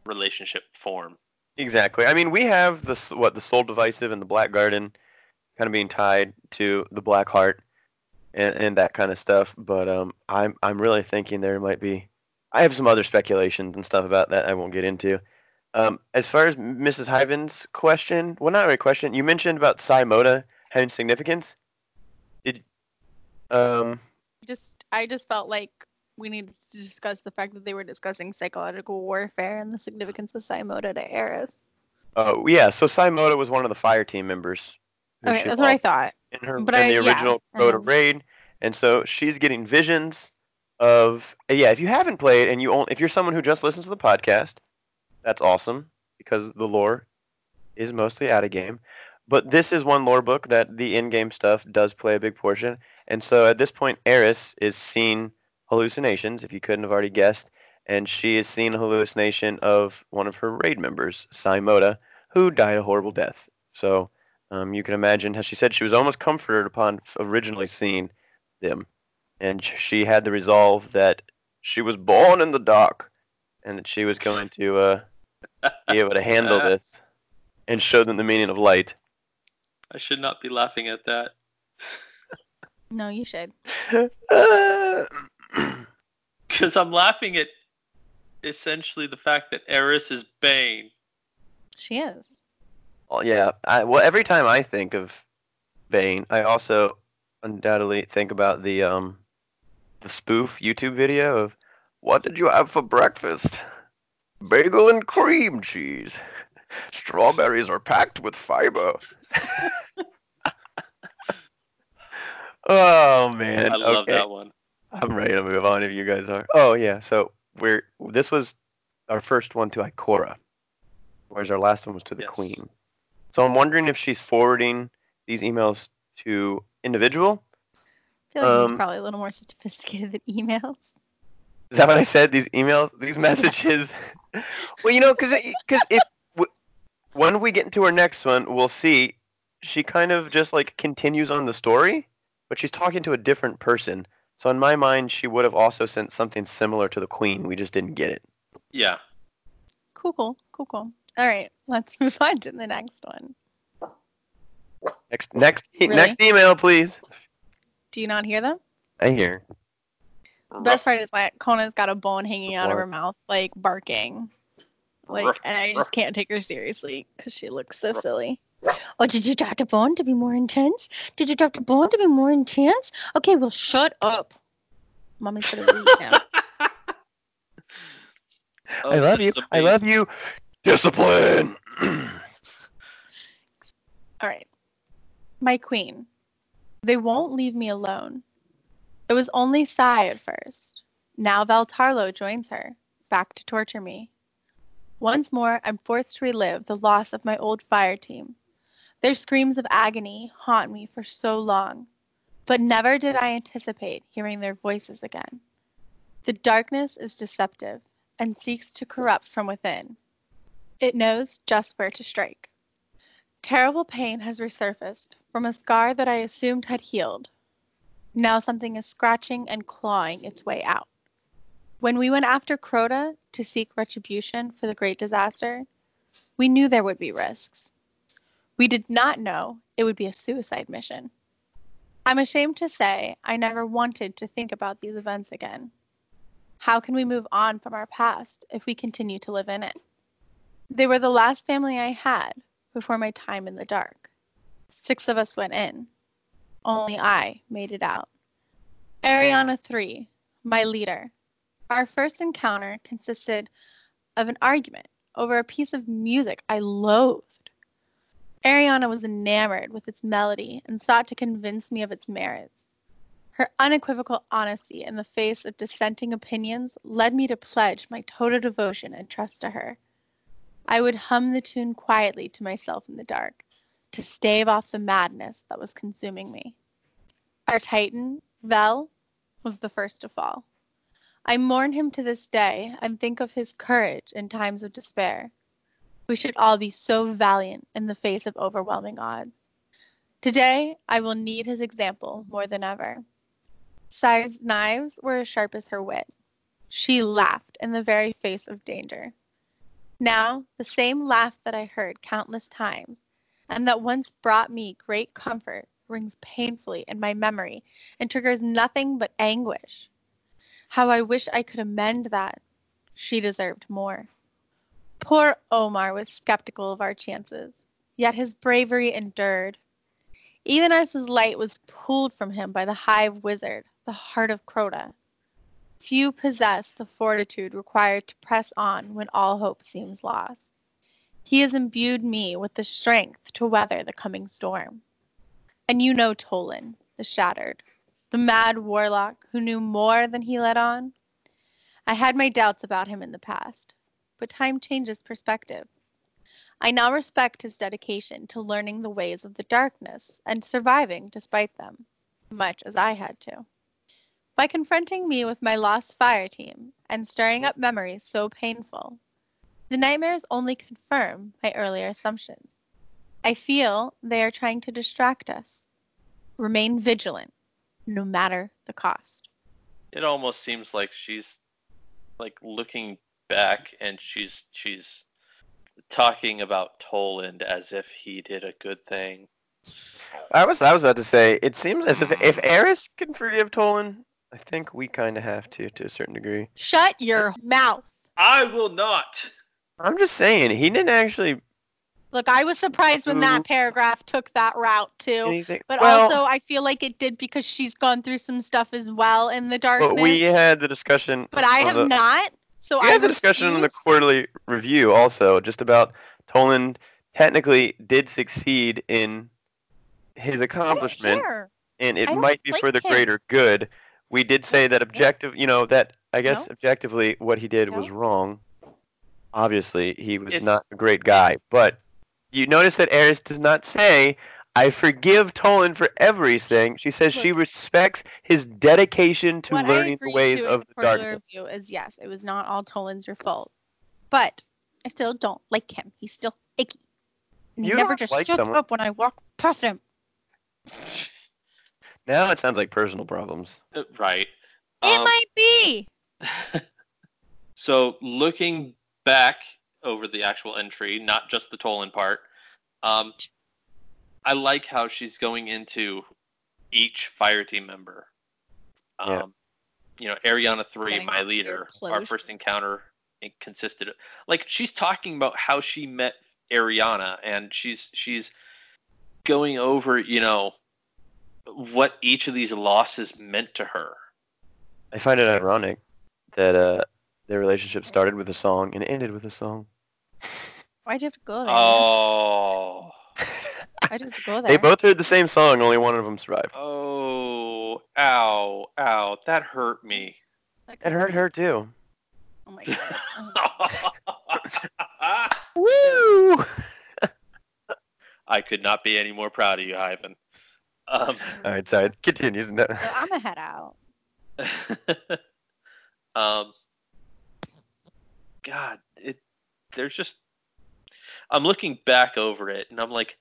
relationship form. Exactly. I mean, we have the what the Sol Divisive and the Black Garden kind of being tied to the Black Heart, and, and that kind of stuff. But um, I'm I'm really thinking there might be. I have some other speculations and stuff about that I won't get into. Um, as far as Mrs. Hyven's question, well, not really a question. You mentioned about Sai Mota having significance. Did um Just I just felt like we needed to discuss the fact that they were discussing psychological warfare and the significance of Sai Mota to Eris. oh yeah, so Sai Mota was one of the fire team members. Okay, that's what I thought. in her but in I- the yeah, original I Crota know. raid, and so she's getting visions of uh, yeah. If you haven't played and you only, if you're someone who just listens to the podcast, that's awesome because the lore is mostly out of game. But this is one lore book that the in-game stuff does play a big portion, and so at this point, Eris is seeing hallucinations. If you couldn't have already guessed, and she is seeing a hallucination of one of her raid members, Sai Mota, who died a horrible death. So um, you can imagine how she said she was almost comforted upon originally seeing them, and she had the resolve that she was born in the dark, and that she was going to uh, be able to handle this and show them the meaning of light. I should not be laughing at that. No, you should. Uh, Because I'm laughing at essentially the fact that Eris is Bane. She is. well, yeah. I, well, every time I think of Bane, I also undoubtedly think about the um the spoof YouTube video of what did you have for breakfast? Bagel and cream cheese. Strawberries are packed with fiber. oh man. I love okay. that one. I'm ready to move on if you guys are. Oh yeah, so we're this was our first one to Ikora, whereas our last one was to the Yes. Queen. So I'm wondering if she's forwarding these emails to individual. I feel like Um, he's probably a little more sophisticated than emails. Is that what I said? These emails, these messages. well, you know, because because if w- when we get into our next one, we'll see she kind of just like continues on the story, but she's talking to a different person. So in my mind, she would have also sent something similar to the Queen. We just didn't get it. Yeah. Cool, cool, cool, cool. All right, let's move on to the next one. Next, next, Really? next email, please. Do you not hear them? I hear. The Best part is like Kona's got a bone hanging out of her mouth, like barking. Like, and I just can't take her seriously because she looks so silly. Oh, did you drop the bone to be more intense? Did you drop the bone to be more intense? Okay, well, shut up. Mommy's gonna read now. Oh, I love you. that's I love you. Discipline. All right. My queen. They won't leave me alone. It was only Sai at first. Now Vell Tarlowe joins her, back to torture me. Once more, I'm forced to relive the loss of my old fire team. Their screams of agony haunt me for so long, but never did I anticipate hearing their voices again. The darkness is deceptive and seeks to corrupt from within. It knows just where to strike. Terrible pain has resurfaced from a scar that I assumed had healed. Now something is scratching and clawing its way out. When we went after Crota to seek retribution for the great disaster, we knew there would be risks. We did not know it would be a suicide mission. I'm ashamed to say I never wanted to think about these events again. How can we move on from our past if we continue to live in it? They were the last family I had before my time in the dark. Six of us went in. Only I made it out. Eriana 3, my leader. Our first encounter consisted of an argument over a piece of music I loathed. Eriana was enamored with its melody and sought to convince me of its merits. Her unequivocal honesty in the face of dissenting opinions led me to pledge my total devotion and trust to her. I would hum the tune quietly to myself in the dark to stave off the madness that was consuming me. Our Titan, Vell, was the first to fall. I mourn him to this day and think of his courage in times of despair. We should all be so valiant in the face of overwhelming odds. Today, I will need his example more than ever. Sai's knives were as sharp as her wit. She laughed in the very face of danger. Now, the same laugh that I heard countless times, and that once brought me great comfort, rings painfully in my memory and triggers nothing but anguish. How I wish I could amend that. She deserved more. Poor Omar was skeptical of our chances, yet his bravery endured. Even as his light was pulled from him by the hive wizard, the heart of Crota. Few possess the fortitude required to press on when all hope seems lost. He has imbued me with the strength to weather the coming storm. And you know Toland, the shattered, the mad warlock who knew more than he let on. I had my doubts about him in the past, but time changes perspective. I now respect his dedication to learning the ways of the darkness and surviving despite them, much as I had to. By confronting me with my lost fire team and stirring up memories so painful, the nightmares only confirm my earlier assumptions. I feel they are trying to distract us. Remain vigilant, no matter the cost. It almost seems like she's like looking back and she's she's talking about Toland as if he did a good thing. I was I was about to say it seems as if hmm. if Eris can forgive Toland, I think we kind of have to to a certain degree. Shut your mouth. I will not. I'm just saying he didn't actually Look, I was surprised when that paragraph took that route too. anything. But well, also, I feel like it did because she's gone through some stuff as well in the darkness. but we had the discussion. But I have the, not. So We I had the discussion in the quarterly review also, just about Toland technically did succeed in his accomplishment, and it might be for the him. greater good. We did say that objective, you know, that I guess No. objectively what he did was wrong. Obviously, he was It's- not a great guy, but you notice that Eris does not say, "I forgive Toland for everything." She says she respects his dedication to what learning the ways to in of the the quarterly darkness. review is yes, it was not all Toland's fault, but I still don't like him. He's still icky. And he You never just like shuts someone- up when I walk past him. Now it sounds like personal problems. Uh, Right. it Um, might be. so looking back over the actual entry, not just the Toland part, um, I like how she's going into each fire team member. Um, Yeah. You know, Eriana three, Getting my leader, our first encounter it consisted of like she's talking about how she met Eriana and she's she's going over, you know, what each of these losses meant to her. I find it ironic that uh, their relationship started with a song and ended with a song. Why'd you have to go there? Oh. Why'd you go there? they both heard the same song, only one of them survived. Oh, ow, ow, that hurt me. That It hurt her too. Oh my god. Woo! I could not be any more proud of you, Ivan. Um, All right, sorry. Continues. No. So I'm gonna head out. um, God, it. There's just. I'm looking back over it, and I'm like,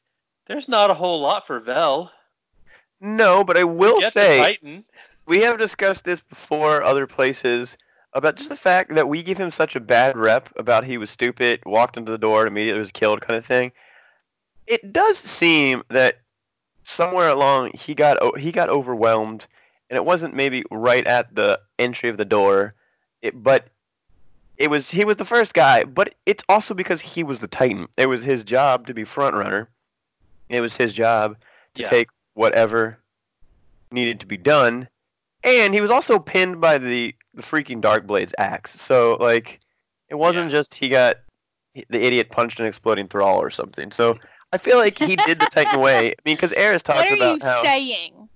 there's not a whole lot for Vell. No, but I will say we have discussed this before other places about just the fact that we give him such a bad rep about he was stupid, walked into the door, and immediately was killed kind of thing. It does seem that somewhere along he got he got overwhelmed, and it wasn't maybe right at the entry of the door, it, but it was he was the first guy. But it's also because he was the Titan. It was his job to be front runner. It was his job to Yeah. take whatever needed to be done. And he was also pinned by the, the freaking Darkblade's axe. So, like, it wasn't just he got the idiot punched an exploding thrall or something. So, I feel like he did the Titan way. I mean, because Eris talks What are you how. saying?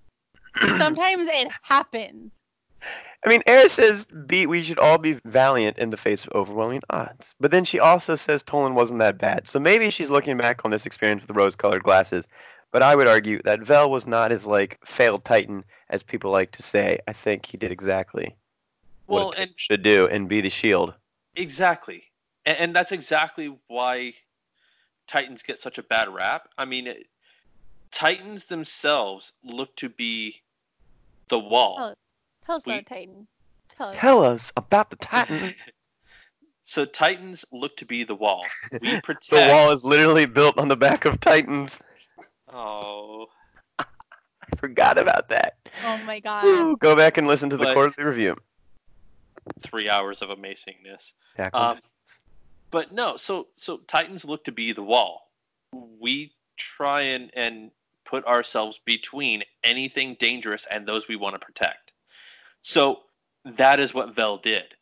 Sometimes it happens. I mean, Eris says be, we should all be valiant in the face of overwhelming odds. But then she also says Toland wasn't that bad. So maybe she's looking back on this experience with rose-colored glasses. But I would argue that Vell was not as like failed Titan as people like to say. I think he did exactly what Well, a Titan and should do and be the shield. Exactly. And, and that's exactly why Titans get such a bad rap. I mean, it, Titans themselves look to be the wall. Oh. Tell us We- about Titan. Tell us. Tell us about the Titan. so Titans look to be the wall. We protect. the wall is literally built on the back of Titans. Oh. I forgot about that. Oh my god. Woo, Go back and listen to the quarterly review. Three hours of amazingness. Attack Um, but no, so so Titans look to be the wall. We try and and put ourselves between anything dangerous and those we want to protect. So that is what Vell did,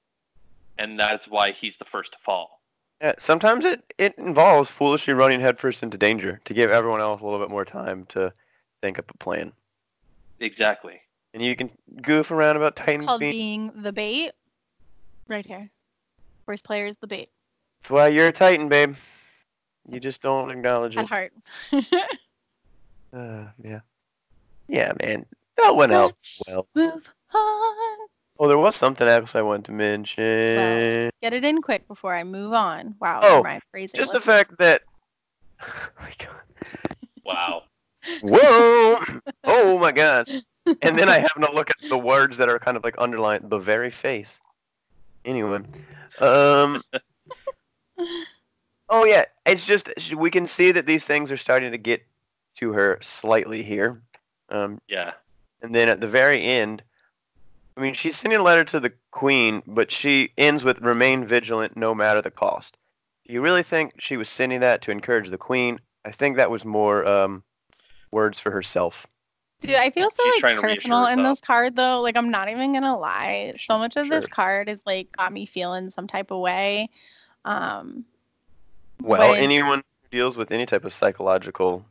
and that's why he's the first to fall. Yeah, sometimes it, it involves foolishly running headfirst into danger to give everyone else a little bit more time to think up a plan. Exactly. And you can goof around about Titans called being. being the bait. Right here. First player is the bait That's why you're a Titan, babe. You just don't acknowledge at it. At heart. Uh, yeah. Yeah, man. That went out well. Move on. Oh, there was something else I wanted to mention. Well, Get it in quick before I move on. Wow, Oh, my phrasing. just the Let's- fact that. Oh my God. Wow. Whoa! oh my God! And then I happen to look at the words that are kind of like underlined, the very face. Anyway, um. Oh yeah, it's just we can see that these things are starting to get to her slightly here. Um, Yeah. And then at the very end, I mean, she's sending a letter to the queen, but she ends with "remain vigilant no matter the cost." Do you really think she was sending that to encourage the queen? I think that was more um, words for herself. Dude, I feel so She's like trying to reassure personal in this card though. Like I'm not even gonna lie. So much of this card is like got me feeling some type of way. Um Well, when- anyone who deals with any type of psychological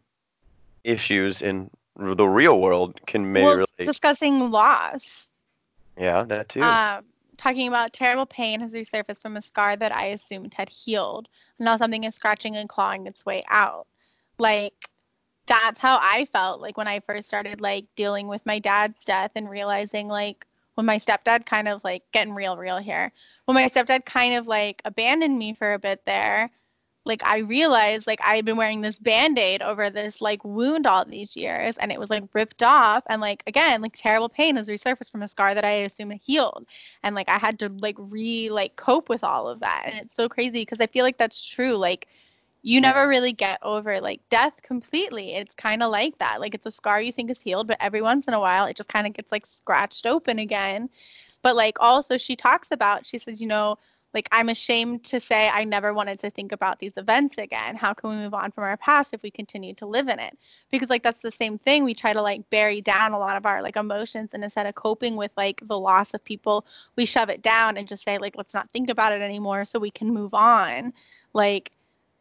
issues in r- the real world can maybe well, relate. discussing loss. yeah, that too. Um talking about terrible pain has resurfaced from a scar that I assumed had healed. Now something is scratching and clawing its way out. Like that's how I felt like when I first started like dealing with my dad's death and realizing like when my stepdad kind of like getting real real here. When my stepdad kind of like abandoned me for a bit there, like I realized like I had been wearing this band-aid over this like wound all these years and it was like ripped off and like again like terrible pain has resurfaced from a scar that I assumed healed and like I had to like re like cope with all of that and it's so crazy because I feel like that's true like you never really get over like death completely it's kind of like that like it's a scar you think is healed but every once in a while it just kind of gets like scratched open again but like also she talks about she says you know like I'm ashamed to say I never wanted to think about these events again. How can we move on from our past if we continue to live in it? Because like that's the same thing. We try to like bury down a lot of our like emotions and instead of coping with like the loss of people, we shove it down and just say like let's not think about it anymore so we can move on. Like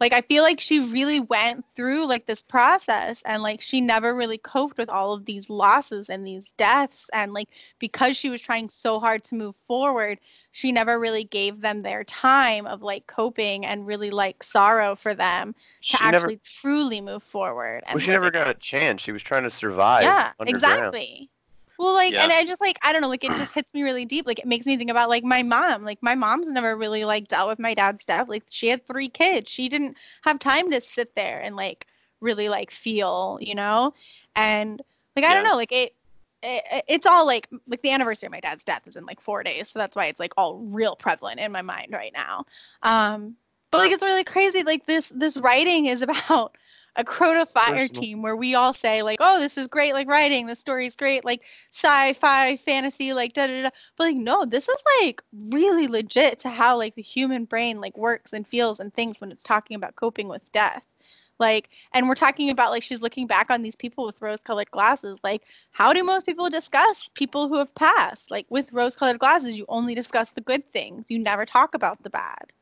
like I feel like she really went through like this process and like she never really coped with all of these losses and these deaths and like because she was trying so hard to move forward she never really gave them their time of like coping and really like sorrow for them she to never, actually truly move forward. Well, she never got a chance. She was trying to survive. Yeah, exactly. Well, like, Yeah. and I just like I don't know, like it just hits me really deep. Like it makes me think about like my mom. Like my mom's never really like dealt with my dad's death. Like she had three kids. She didn't have time to sit there and like really like feel, you know. And like I don't know, like it, it it's all like like the anniversary of my dad's death is in like four days, so that's why it's like all real prevalent in my mind right now. Um, but like it's really crazy. Like this this writing is about a Crota Fire Personal. team where we all say like, oh, this is great, like writing, this story's great, like sci-fi, fantasy, like da da da. But like, no, this is like really legit to how like the human brain like works and feels and thinks when it's talking about coping with death. Like, and we're talking about like she's looking back on these people with rose-colored glasses. Like, how do most people discuss people who have passed? Like, with rose-colored glasses, you only discuss the good things. You never talk about the bad.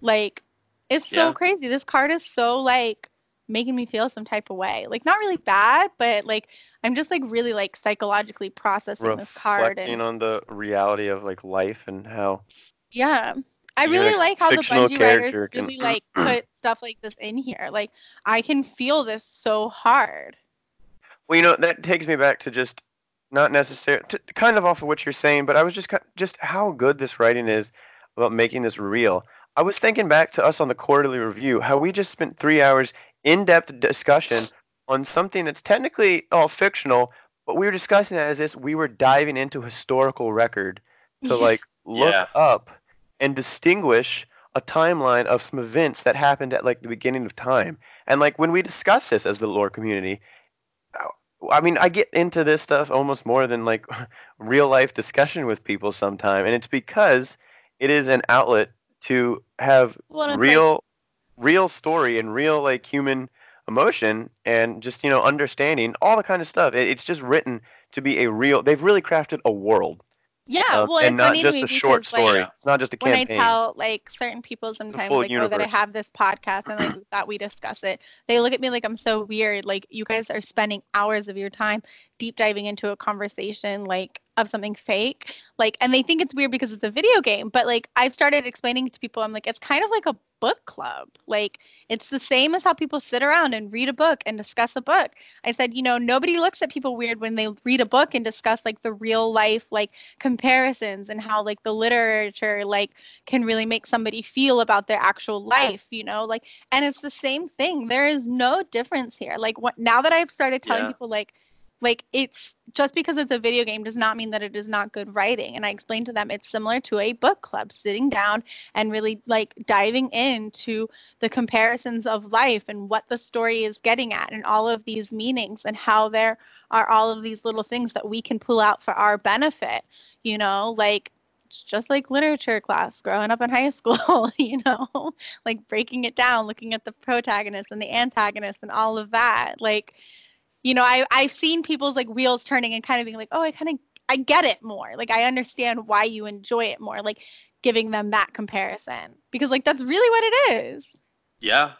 Like, it's so Yeah. crazy. This card is so like making me feel some type of way. Like, not really bad, but like I'm just like really like psychologically processing this card and reflecting on the reality of like life and how yeah. I really a like how the Bungie writers can- really like put stuff like this in here. Like I can feel this so hard. Well, you know, that takes me back to just not necessarily kind of off of what you're saying, but I was just just how good this writing is about making this real. I was thinking back to us on the quarterly review, how we just spent three hours in-depth discussion on something that's technically all fictional, but we were discussing it as this we were diving into historical record to like look Yeah. up and distinguish a timeline of some events that happened at like the beginning of time. And like when we discuss this as the lore community, uh, I mean, I get into this stuff almost more than like real life discussion with people sometime, and it's because it is an outlet to have Well, real, real story and real like human emotion and just you know understanding all the kind of stuff. It, it's just written to be a real. They've really crafted a world, Yeah, uh, well, and it's not just a short like, story. Yeah. It's not just a campaign. when. I tell like certain people sometimes like oh that I have this podcast and like that we discuss it, they look at me like I'm so weird. Like you guys are spending hours of your time deep diving into a conversation like of something fake. Like and they think it's weird because it's a video game, but like I've started explaining to people I'm like it's kind of like a book club. Like it's the same as how people sit around and read a book and discuss a book. I said, you know, nobody looks at people weird when they read a book and discuss like the real life like comparisons and how like the literature like can really make somebody feel about their actual life, you know? Like and it's the same thing. There is no difference here. Like what now that I've started telling Yeah. people like like it's just because it's a video game does not mean that it is not good writing. And I explained to them it's similar to a book club, sitting down and really like diving into the comparisons of life and what the story is getting at and all of these meanings and how there are all of these little things that we can pull out for our benefit, you know, like it's just like literature class growing up in high school, you know, like breaking it down, looking at the protagonist and the antagonist and all of that. Like, you know, I I've seen people's like wheels turning and kind of being like, oh, I kind of I get it more. Like I understand why you enjoy it more. Like giving them that comparison because like that's really what it is. Yeah.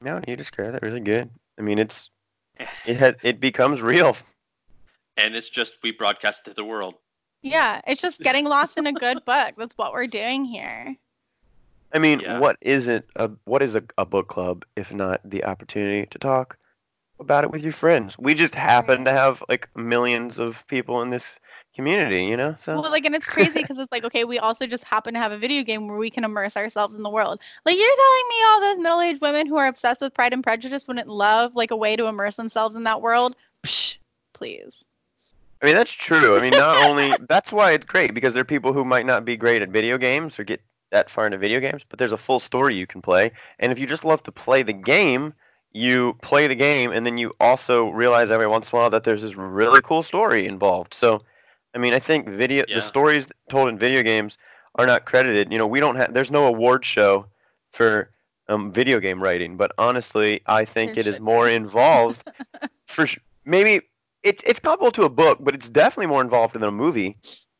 No, you described that really good. I mean, it's it had it becomes real. And it's just we broadcast to the world. Yeah, it's just getting lost in a good book. That's what we're doing here. I mean, Yeah. what isn't a what is a, a book club if not the opportunity to talk about it with your friends? We just happen to have like millions of people in this community, you know. So Well, like, and it's crazy because it's like, okay, we also just happen to have a video game where we can immerse ourselves in the world. Like, you're telling me all those middle-aged women who are obsessed with Pride and Prejudice wouldn't love like a way to immerse themselves in that world? Psh, please. I mean, that's true. I mean, not only that's why it's great because there are people who might not be great at video games or get that far into video games, but there's a full story you can play. And if you just love to play the game, you play the game and then you also realize every once in a while that there's this really cool story involved. So, I mean, I think video Yeah. the stories told in video games are not credited. You know, we don't have there's no award show for um, video game writing, but honestly, I think There it is more be. involved for sh- maybe it's it's comparable to a book, but it's definitely more involved than a movie.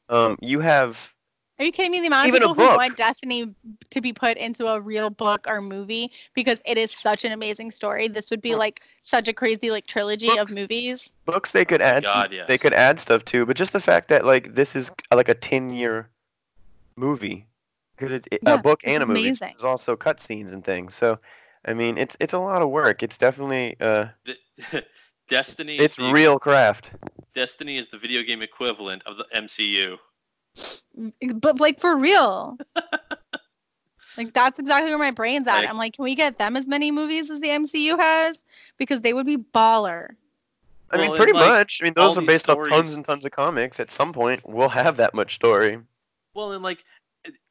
Um, you have Are you kidding me? The amount Even of people who want Destiny to be put into a real book or movie because it is such an amazing story. This would be Well, like such a crazy like trilogy of movies. books they could add some- God, yes. they could add stuff to, but just the fact that like this is like a 10 year movie because it's it, Yeah, a book it's and a movie. so amazing. There's also cutscenes and things. So I mean, it's it's a lot of work. It's definitely uh Destiny it's the, real craft. Destiny is the video game equivalent of the MCU. But like for real. like that's exactly where my brain's at. Like- I'm like, can we get them as many movies as the MCU has? Because they would be baller. I mean, pretty like, much. I mean, those are these based off tons and tons of comics. At some point, we'll have that much story. Well, and like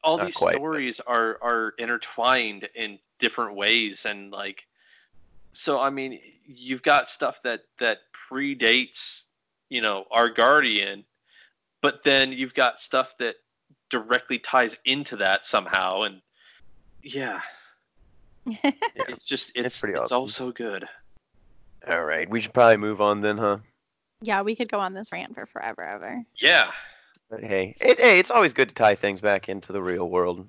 all Not these quite, but- stories are are intertwined in different ways, and like so. I mean, you've got stuff that that predates, you know, our Guardian, but then you've got stuff that directly ties into that somehow, and yeah, it's just it's It's pretty it's awesome. all so good. All right, we should probably move on then, huh? yeah, we could go on this rant for forever ever. Yeah, But hey, it, hey, it's always good to tie things back into the real world.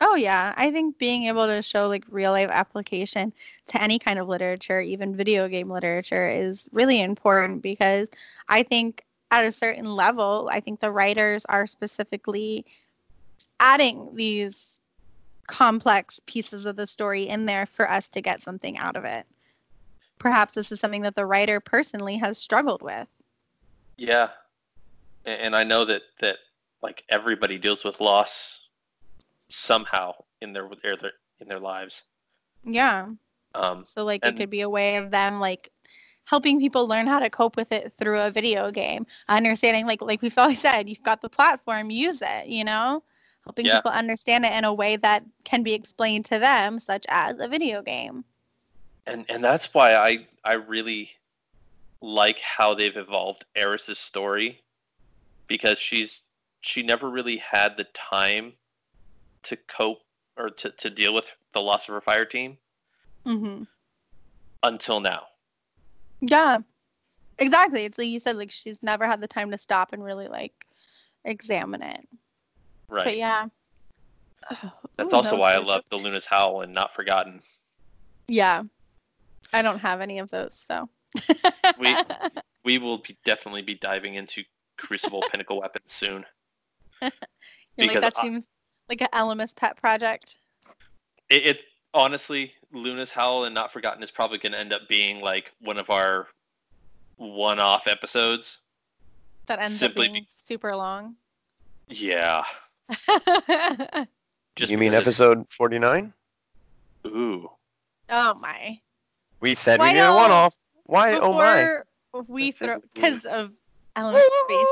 Oh yeah, I think being able to show like real life application to any kind of literature, even video game literature, is really important because I think at a certain level, I think the writers are specifically adding these complex pieces of the story in there for us to get something out of it. Perhaps this is something that the writer personally has struggled with. yeah, and, I know that that like everybody deals with loss somehow in their their, their in their lives. Yeah. Um, So like it could be a way of them like helping people learn how to cope with it through a video game. Understanding like like we've always said, you've got the platform, use it, you know? Helping Yeah. people understand it in a way that can be explained to them, such as a video game. and and that's why I I really like how they've evolved Eris's story because she's she never really had the time to cope or to, to deal with the loss of her fire team mm-hmm. until now. Yeah. Exactly. It's like you said, like she's never had the time to stop and really like examine it. Right. But yeah. That's Ooh, also that why I love the Luna's Howl and Not Forgotten. Yeah. I don't have any of those, so. We- We will be definitely be diving into Crucible Pinnacle Weapons soon. You're like, because that I- seems like an Elemis pet project. It, it honestly, Luna's Howl and Not Forgotten is probably going to end up being like one of our one-off episodes. That ends Simply up being super long. Yeah. Just you mean episode 49? Ooh. oh my. We said Why we did a one-off. Why? Oh my. Before we That's it. throw, because of Elemis space.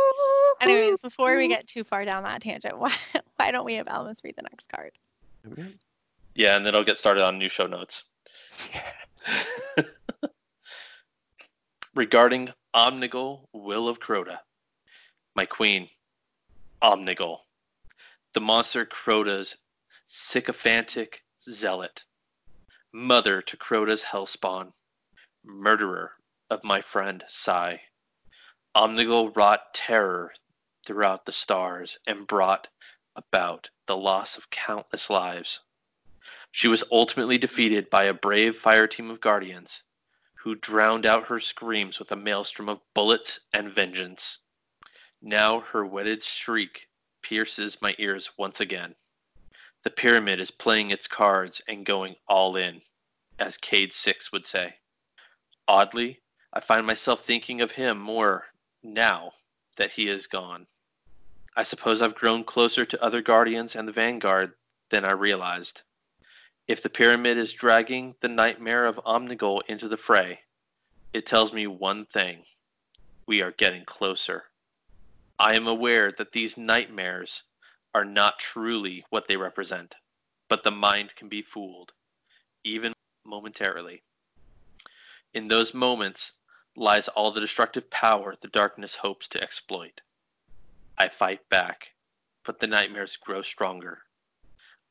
Anyways, before we get too far down that tangent, why why don't we have Elemis read the next card? Yeah, and then I'll get started on new show notes. Yeah. Regarding Omnigul, Will of Crota. My queen, Omnigul. The monster Crota's sycophantic zealot. Mother to Crota's hellspawn. Murderer of my friend Sai. Omnigul wrought terror throughout the stars and brought about the loss of countless lives. She was ultimately defeated by a brave fire team of guardians who drowned out her screams with a maelstrom of bullets and vengeance. Now her wedded shriek pierces my ears once again. The pyramid is playing its cards and going all in, as Cayde Six would say. Oddly, I find myself thinking of him more now that he is gone. I suppose I've grown closer to other guardians and the Vanguard than I realized. If the pyramid is dragging the nightmare of Omnigul into the fray, it tells me one thing. We are getting closer. I am aware that these nightmares are not truly what they represent, but the mind can be fooled, even momentarily. In those moments lies all the destructive power the darkness hopes to exploit. I fight back, but the nightmares grow stronger.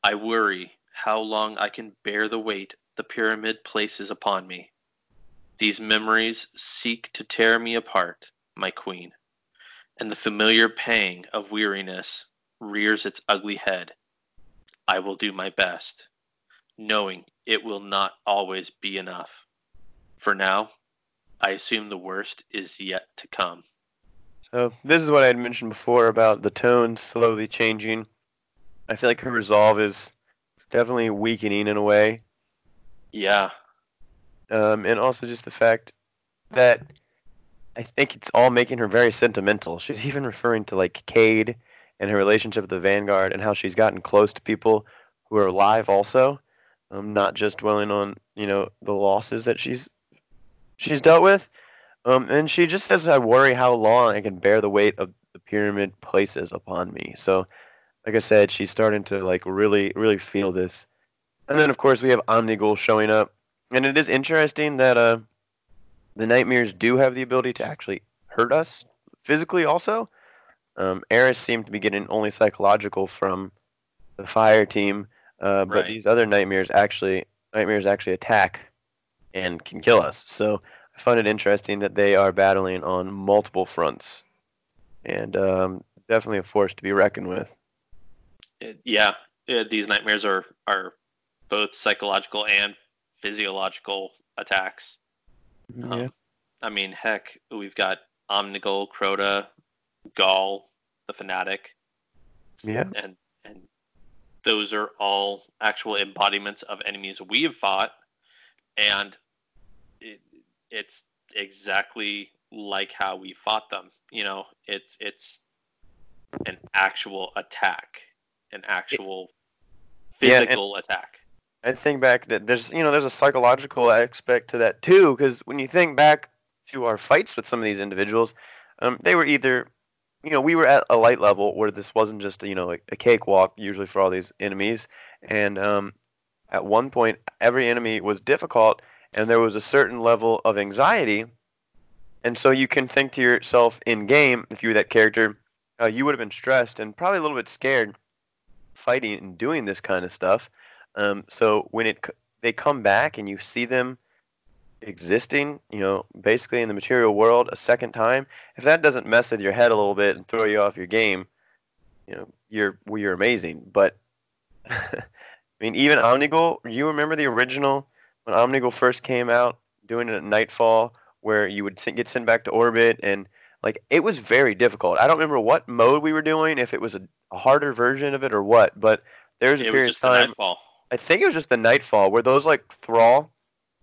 I worry how long I can bear the weight the pyramid places upon me. These memories seek to tear me apart, my queen, and the familiar pang of weariness rears its ugly head. I will do my best, knowing it will not always be enough. For now, I assume the worst is yet to come. So this is what I had mentioned before about the tone slowly changing. I feel like her resolve is definitely weakening in a way, Yeah, um, and also just the fact that I think it's all making her very sentimental. She's even referring to like Cayde and her relationship with the Vanguard and how she's gotten close to people who are alive also, um, not just dwelling on you know the losses that she's she's dealt with. Um, and she just says, "I worry how long I can bear the weight of the pyramid places upon me." So, like I said, she's starting to like really, really feel this. And then, of course, we have Omnigul showing up, and it is interesting that uh, the nightmares do have the ability to actually hurt us physically. Also, um, Eris seemed to be getting only psychological from the fire team, uh, but Right. these other nightmares actually nightmares actually attack and can kill us. So I find it interesting that they are battling on multiple fronts, and um, definitely a force to be reckoned with. It- yeah. uh, these nightmares are are both psychological and physiological attacks. Yeah. Um, I mean, heck, we've got Omnigul, Crota, Ghaul, the Fanatic, Yeah. and and those are all actual embodiments of enemies we have fought, and it, it's exactly like how we fought them. You know, it's it's an actual attack, an actual Yeah, physical attack. I think back that there's you know there's a psychological aspect to that too because when you think back to our fights with some of these individuals, um, they were either you know we were at a light level where this wasn't just you know a, a cakewalk usually for all these enemies, and um, at one point every enemy was difficult and there was a certain level of anxiety. And so you can think to yourself in game, if you were that character, uh, you would have been stressed and probably a little bit scared fighting and doing this kind of stuff. Um, so when it they come back and you see them existing, you know, basically in the material world a second time, if that doesn't mess with your head a little bit and throw you off your game, you know, you're well, you're amazing. But I mean, even Omnigul, you remember the original when Omnigul first came out, doing it at Nightfall, where you would get sent back to orbit and like it was very difficult. I don't remember what mode we were doing, if it was a, a harder version of it or what, but there was a it period was just of time. nightfall. I think it was just the Nightfall where those like thrall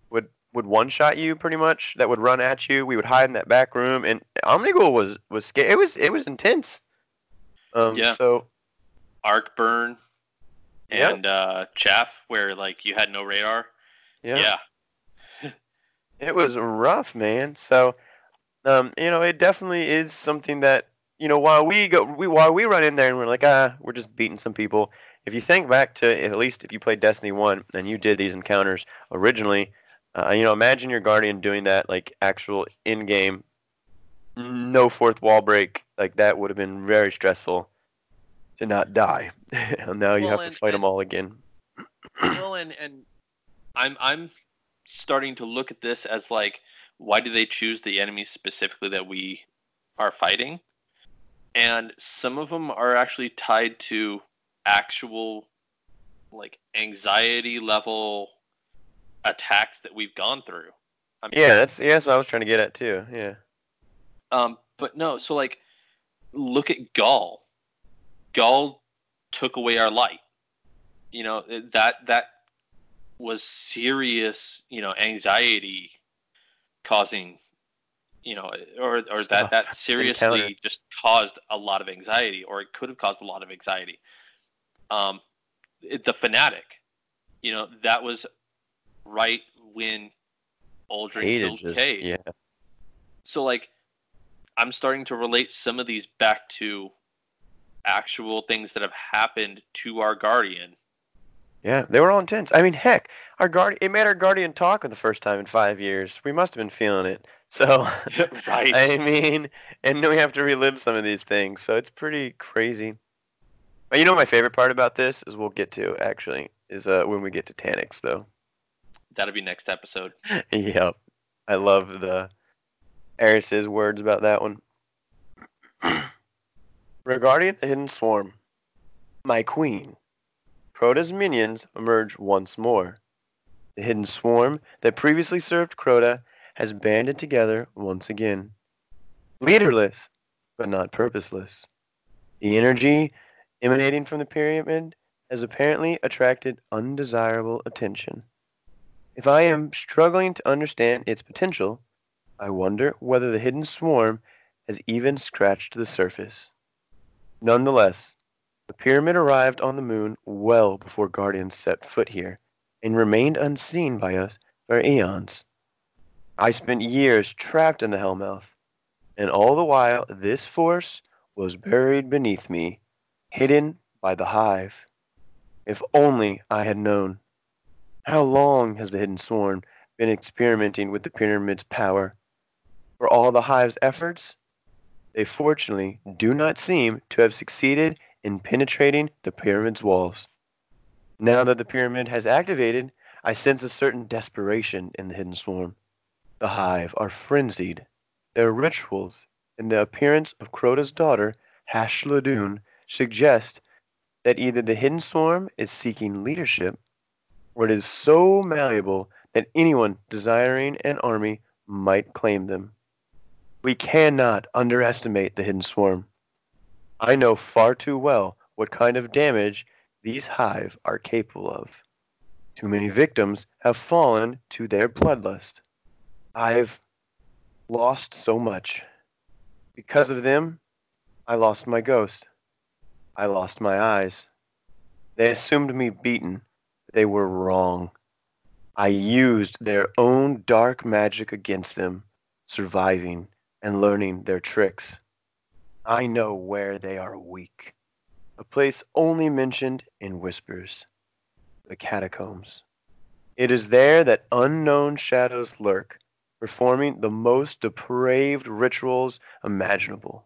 would would one shot you pretty much. That would run at you. We would hide in that back room, and Omnigul was was scary. It was it was intense. Um, Yeah. So Arc burn and uh, chaff, where like you had no radar. yeah, yeah. it was rough, man. So, um, you know, it definitely is something that you know while we go we while we run in there and we're like ah we're just beating some people. If you think back to at least if you played Destiny One and you did these encounters originally, uh, you know, imagine your guardian doing that like actual in game, no fourth wall break. Like that would have been very stressful to not die. and now you Well, have and- to fight them all again. well, and and I'm I'm starting to look at this as like, why do they choose the enemies specifically that we are fighting? And some of them are actually tied to actual like anxiety level attacks that we've gone through. I mean, Yeah, that's yeah, that's what I was trying to get at too. Yeah. Um, but no, so like, look at Ghaul. Ghaul took away our light. You know that that was serious, you know, anxiety causing, you know, or or that that seriously just caused a lot of anxiety, or it could have caused a lot of anxiety. Um, it, the fanatic, you know, that was right when Uldren Hated killed just Cayde. yeah. So like I'm starting to relate some of these back to actual things that have happened to our guardian. Yeah, they were all intense. I mean, heck, our guard it made our guardian talk for the first time in five years. We must have been feeling it. So, Right. I mean, and then we have to relive some of these things. So it's pretty crazy. But you know, my favorite part about this is we'll get to actually is uh when we get to Taniks though. That'll be next episode. yep, I love the Eris's words about that one. Regarding the hidden swarm, my queen, Crota's minions emerge once more. The hidden swarm that previously served Crota has banded together once again. Leaderless, but not purposeless. The energy emanating from the pyramid has apparently attracted undesirable attention. If I am struggling to understand its potential, I wonder whether the hidden swarm has even scratched the surface. Nonetheless, the pyramid arrived on the moon well before Guardians set foot here and remained unseen by us for eons. I spent years trapped in the Hellmouth, and all the while this force was buried beneath me, hidden by the hive. If only I had known. How long has the hidden swarm been experimenting with the pyramid's power? For all the hive's efforts, they fortunately do not seem to have succeeded in penetrating the pyramid's walls. Now that the pyramid has activated, I sense a certain desperation in the hidden swarm. The hive are frenzied. Their rituals and the appearance of Crota's daughter, Hashladun, suggest that either the hidden swarm is seeking leadership or it is so malleable that anyone desiring an army might claim them. We cannot underestimate the hidden swarm. I know far too well what kind of damage these hive are capable of. Too many victims have fallen to their bloodlust. I've lost so much. Because of them, I lost my ghost. I lost my eyes. They assumed me beaten. They were wrong. I used their own dark magic against them, surviving and learning their tricks. I know where they are weak. A place only mentioned in whispers. The catacombs. It is there that unknown shadows lurk, performing the most depraved rituals imaginable.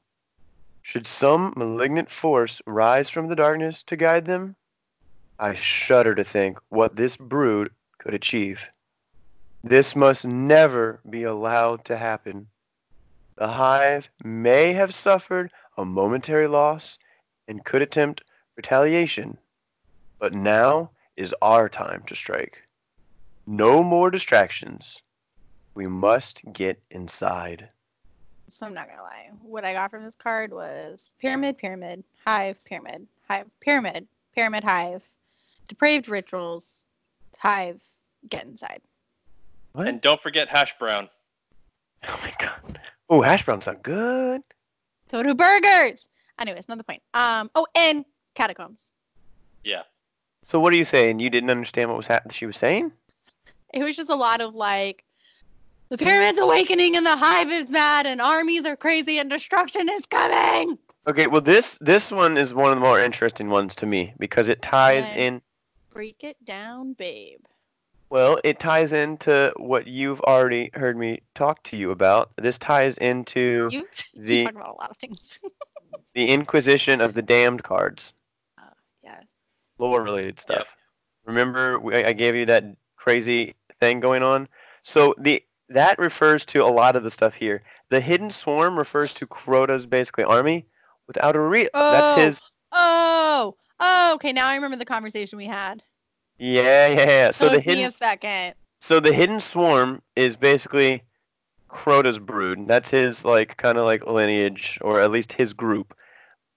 Should some malignant force rise from the darkness to guide them, I shudder to think what this brood could achieve. This must never be allowed to happen. The hive may have suffered a momentary loss and could attempt retaliation, but now is our time to strike. No more distractions. We must get inside. So I'm not gonna lie. What I got from this card was pyramid, pyramid, hive, pyramid, hive, pyramid, pyramid, hive, depraved rituals, hive, get inside. What? And don't forget hash brown. oh my god. Oh, hash browns sound good. So do burgers. Anyways, not the point. Um. Oh, and catacombs. Yeah. So what are you saying? You didn't understand what was hap- she was saying? It was just a lot of like, the pyramid's awakening and the hive is mad and armies are crazy and destruction is coming. Okay, well this this one is one of the more interesting ones to me because it ties Yeah. in Break it down, babe. well, it ties into what you've already heard me talk to you about. This ties into You, the- you talk about a lot of things. the Inquisition of the Damned cards, Oh, yes. lore related stuff. Remember we, I gave you that crazy thing going on? So the that refers to a lot of the stuff here. The Hidden Swarm refers to Crota's basically army without a real. Oh. That's his. Oh. Oh. Okay. Now I remember the conversation we had. Yeah, yeah, yeah. So the Took me hidden a second. So the hidden swarm is basically Crota's brood. That's his like kind of like lineage, or at least his group.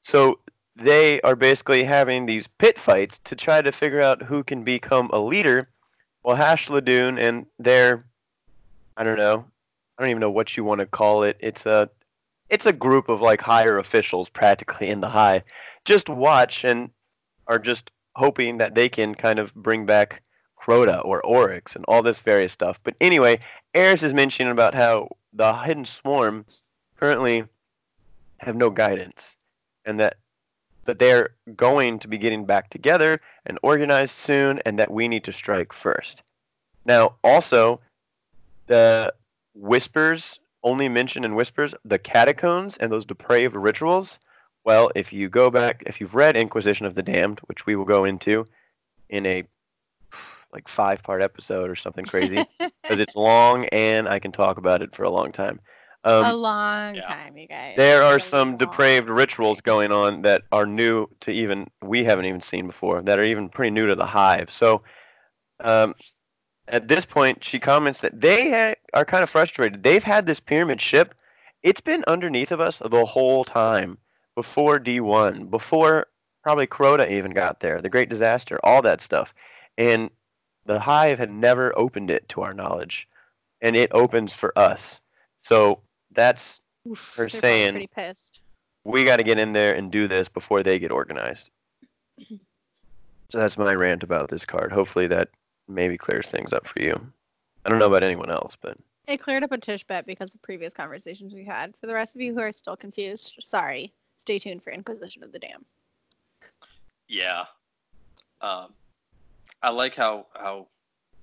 So they are basically having these pit fights to try to figure out who can become a leader. While Hashladun and their, I don't know, I don't even know what you want to call it. It's a, it's a group of like higher officials practically in the high. Just watch and are just hoping that they can kind of bring back Crota or Oryx and all this various stuff. But anyway, Eris is mentioning about how the Hidden Swarm currently have no guidance and that that they're going to be getting back together and organized soon and that we need to strike first. Now, also, the whispers only mention in whispers the catacombs and those depraved rituals. Well, if you go back, if you've read Inquisition of the Damned, which we will go into in a like five part episode or something crazy, because it's long and I can talk about it for a long time. Um, a long yeah. time, you guys. there are some long depraved rituals going on that are new to even we haven't even seen before that are even pretty new to the hive so um, at this point she comments that they ha- are kind of frustrated they've had this pyramid ship it's been underneath of us the whole time before d1 before probably crota even got there the great disaster all that stuff and the hive had never opened it to our knowledge and it opens for us so that's Oof, her saying- pretty pissed. we got to get in there and do this before they get organized. So that's my rant about this card. Hopefully that maybe clears things up for you. I don't know about anyone else, but It cleared up a Tish bet because of previous conversations we had. For the rest of you who are still confused, sorry. Stay tuned for Inquisition of the Damned. Yeah. Um, I like how how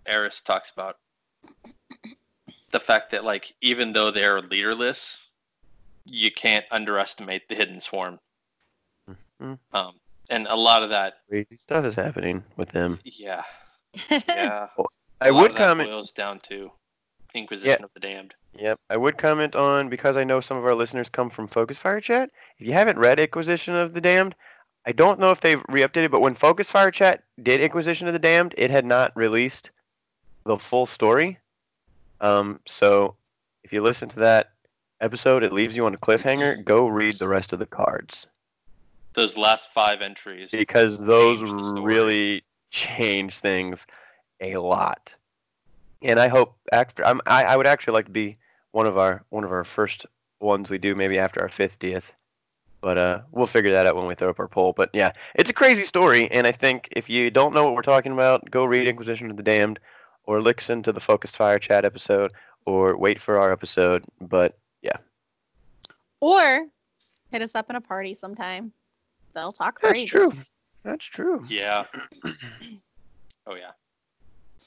Eris talks about the fact that like even though they're leaderless, you can't underestimate the hidden swarm. Mhm. Um, and a lot of that, crazy stuff is happening with them. yeah, yeah. I a lot would of that comment. boils down to Inquisition of the Damned. Yep, I would comment on because I know some of our listeners come from Focus Fire Chat. If you haven't read Inquisition of the Damned, I don't know if they've re-updated, but when Focus Fire Chat did Inquisition of the Damned, it had not released the full story. Um, so if you listen to that episode, it leaves you on a cliffhanger. Go read the rest of the cards Those last five entries. because those Change really change things a lot. And I hope after I'm, I I would actually like to be one of our one of our first ones we do maybe after our 50th. But uh, we'll figure that out when we throw up our poll. But yeah, it's a crazy story, and I think if you don't know what we're talking about, go read Inquisition of the Damned, or listen to the Focused Fire Chat episode, or wait for our episode. But yeah. or hit us up in a party sometime. They'll talk that's crazy. true. That's true. Yeah. oh yeah.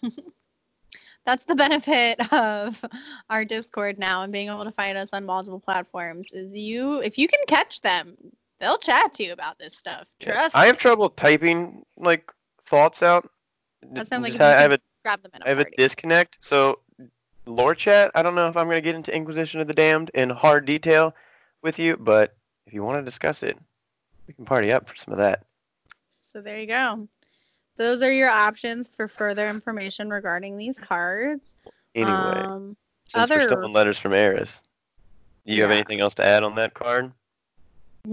That's the benefit of our Discord now and being able to find us on multiple platforms. Is you if you can catch them, they'll chat to you about this stuff. Yeah. Trust. I have trouble typing like thoughts out. That sounds like you ha- I have a grab them in a I have a disconnect. So lore chat, I don't know if I'm gonna get into Inquisition of the Damned in hard detail with you, but if you want to discuss it, we can party up for some of that. So there you go. Those are your options for further information regarding these cards. Anyway, Um, since we're other- still in letters from Eris, do you have anything else to add on that card?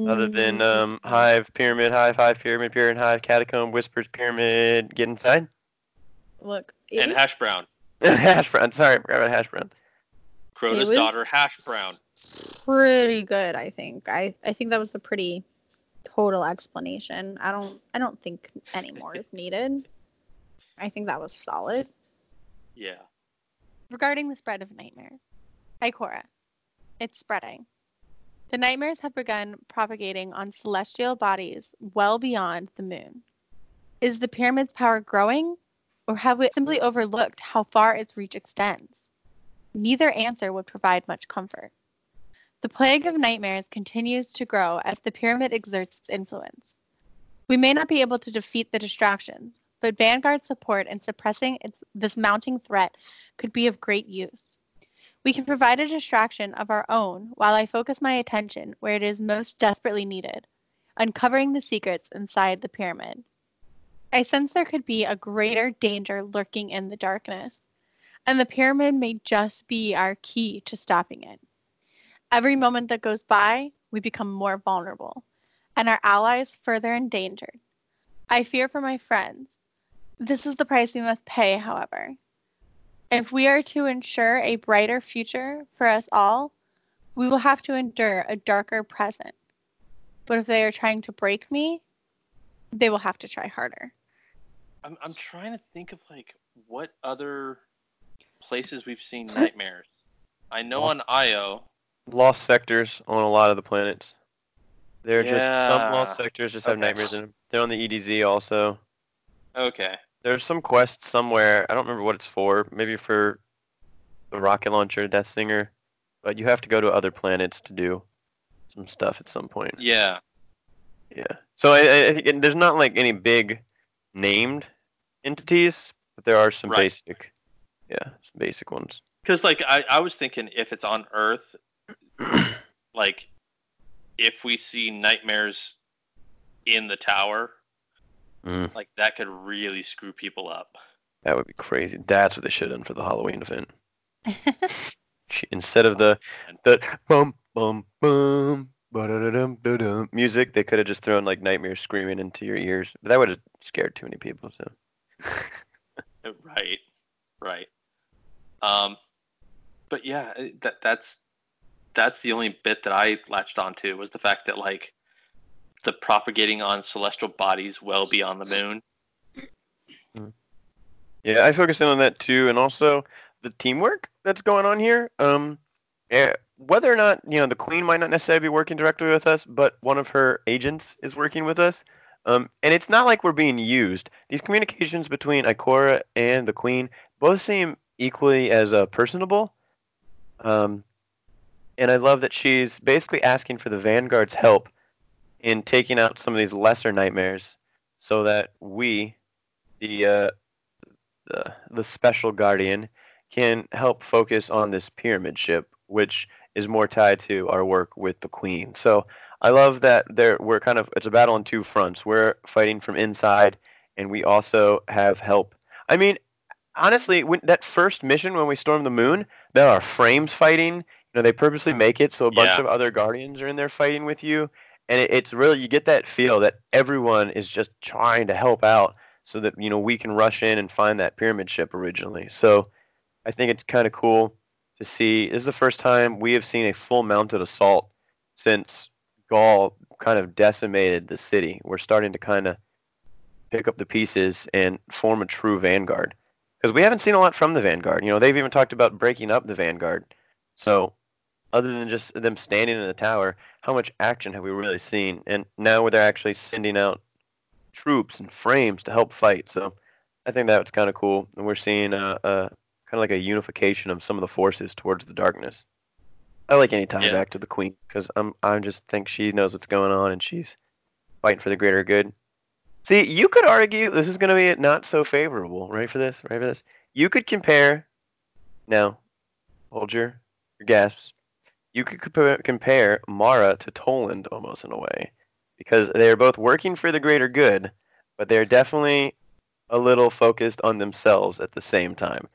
Other than mm, um, Hive, Pyramid, Hive, Hive, Pyramid, Pyramid, Hive, Catacomb, Whispers, Pyramid, get inside? look, it And was Hash Brown. hash brown. Sorry, I forgot about hash brown. Crota's daughter, Hash Brown. pretty good, I think. I, I think that was a pretty total explanation. I don't I don't think any more is needed. I think that was solid. Yeah. Regarding the spread of nightmares, Ikora, it's spreading. The nightmares have begun propagating on celestial bodies well beyond the moon. Is the pyramid's power growing, or have we simply overlooked how far its reach extends? Neither answer would provide much comfort. The plague of nightmares continues to grow as the pyramid exerts its influence. We may not be able to defeat the distractions, but Vanguard's support in suppressing its, this mounting threat could be of great use. We can provide a distraction of our own while I focus my attention where it is most desperately needed, uncovering the secrets inside the pyramid. I sense there could be a greater danger lurking in the darkness, and the pyramid may just be our key to stopping it. Every moment that goes by, we become more vulnerable, and our allies further endangered. I fear for my friends. This is the price we must pay, however. If we are to ensure a brighter future for us all, we will have to endure a darker present. But if they are trying to break me, they will have to try harder. I'm I'm trying to think of like what other places we've seen nightmares. I know on Io. Lost sectors on a lot of the planets. There are just some lost sectors just have nightmares in them. They're on the EDZ also. Okay. There's some quest somewhere. I don't remember what it's for. Maybe for the rocket launcher, Deathbringer. But you have to go to other planets to do some stuff at some point. Yeah. Yeah. So I, I, there's not like any big named entities, but there are some Right. basic. Yeah, some basic ones. Because like I, I was thinking if it's on Earth, like if we see nightmares in the tower, Mm, like that could really screw people up. that would be crazy. That's what they should have done for the Halloween event. Instead of the the bum bum bum ba-da-da-dum, da-dum music, they could have just thrown like nightmares screaming into your ears. But that would have scared too many people. So. Right. Right. Um, but yeah, that that's that's the only bit that I latched onto was the fact that like the propagating on celestial bodies well beyond the moon. Yeah, I focus in on that too, and also the teamwork that's going on here. Um, whether or not you know the queen might not necessarily be working directly with us, but one of her agents is working with us. Um, and it's not like we're being used. These communications between Ikora and the queen both seem equally as uh, personable. Um, and I love that she's basically asking for the Vanguard's help in taking out some of these lesser nightmares, so that we, the uh, the the special guardian can help focus on this pyramid ship, which is more tied to our work with the queen. So I love that there we're kind of it's a battle on two fronts. We're fighting from inside, and we also have help. I mean, honestly, when that first mission when we storm the moon, there are frames fighting. Know, they purposely make it so a bunch Yeah. of other guardians are in there fighting with you, and it, it's really you get that feel that everyone is just trying to help out so that you know we can rush in and find that pyramid ship originally. So I think it's kind of cool to see. This is the first time we have seen a full mounted assault since Ghaul kind of decimated the city. We're starting to kind of pick up the pieces and form a true vanguard because we haven't seen a lot from the vanguard. You know, they've even talked about breaking up the vanguard. So other than just them standing in the tower, how much action have we really seen? And now where they're actually sending out troops and frames to help fight. So I think that's kind of cool. And we're seeing a, a kind of like a unification of some of the forces towards the darkness. I like any tie Yeah. back to the queen because I'm I just think she knows what's going on and she's fighting for the greater good. See, you could argue this is going to be not so favorable. Right for this? Right for this? You could compare. Now, hold your your gasps. You could compare, Mara to Toland almost in a way, because they are both working for the greater good, but they're definitely a little focused on themselves at the same time.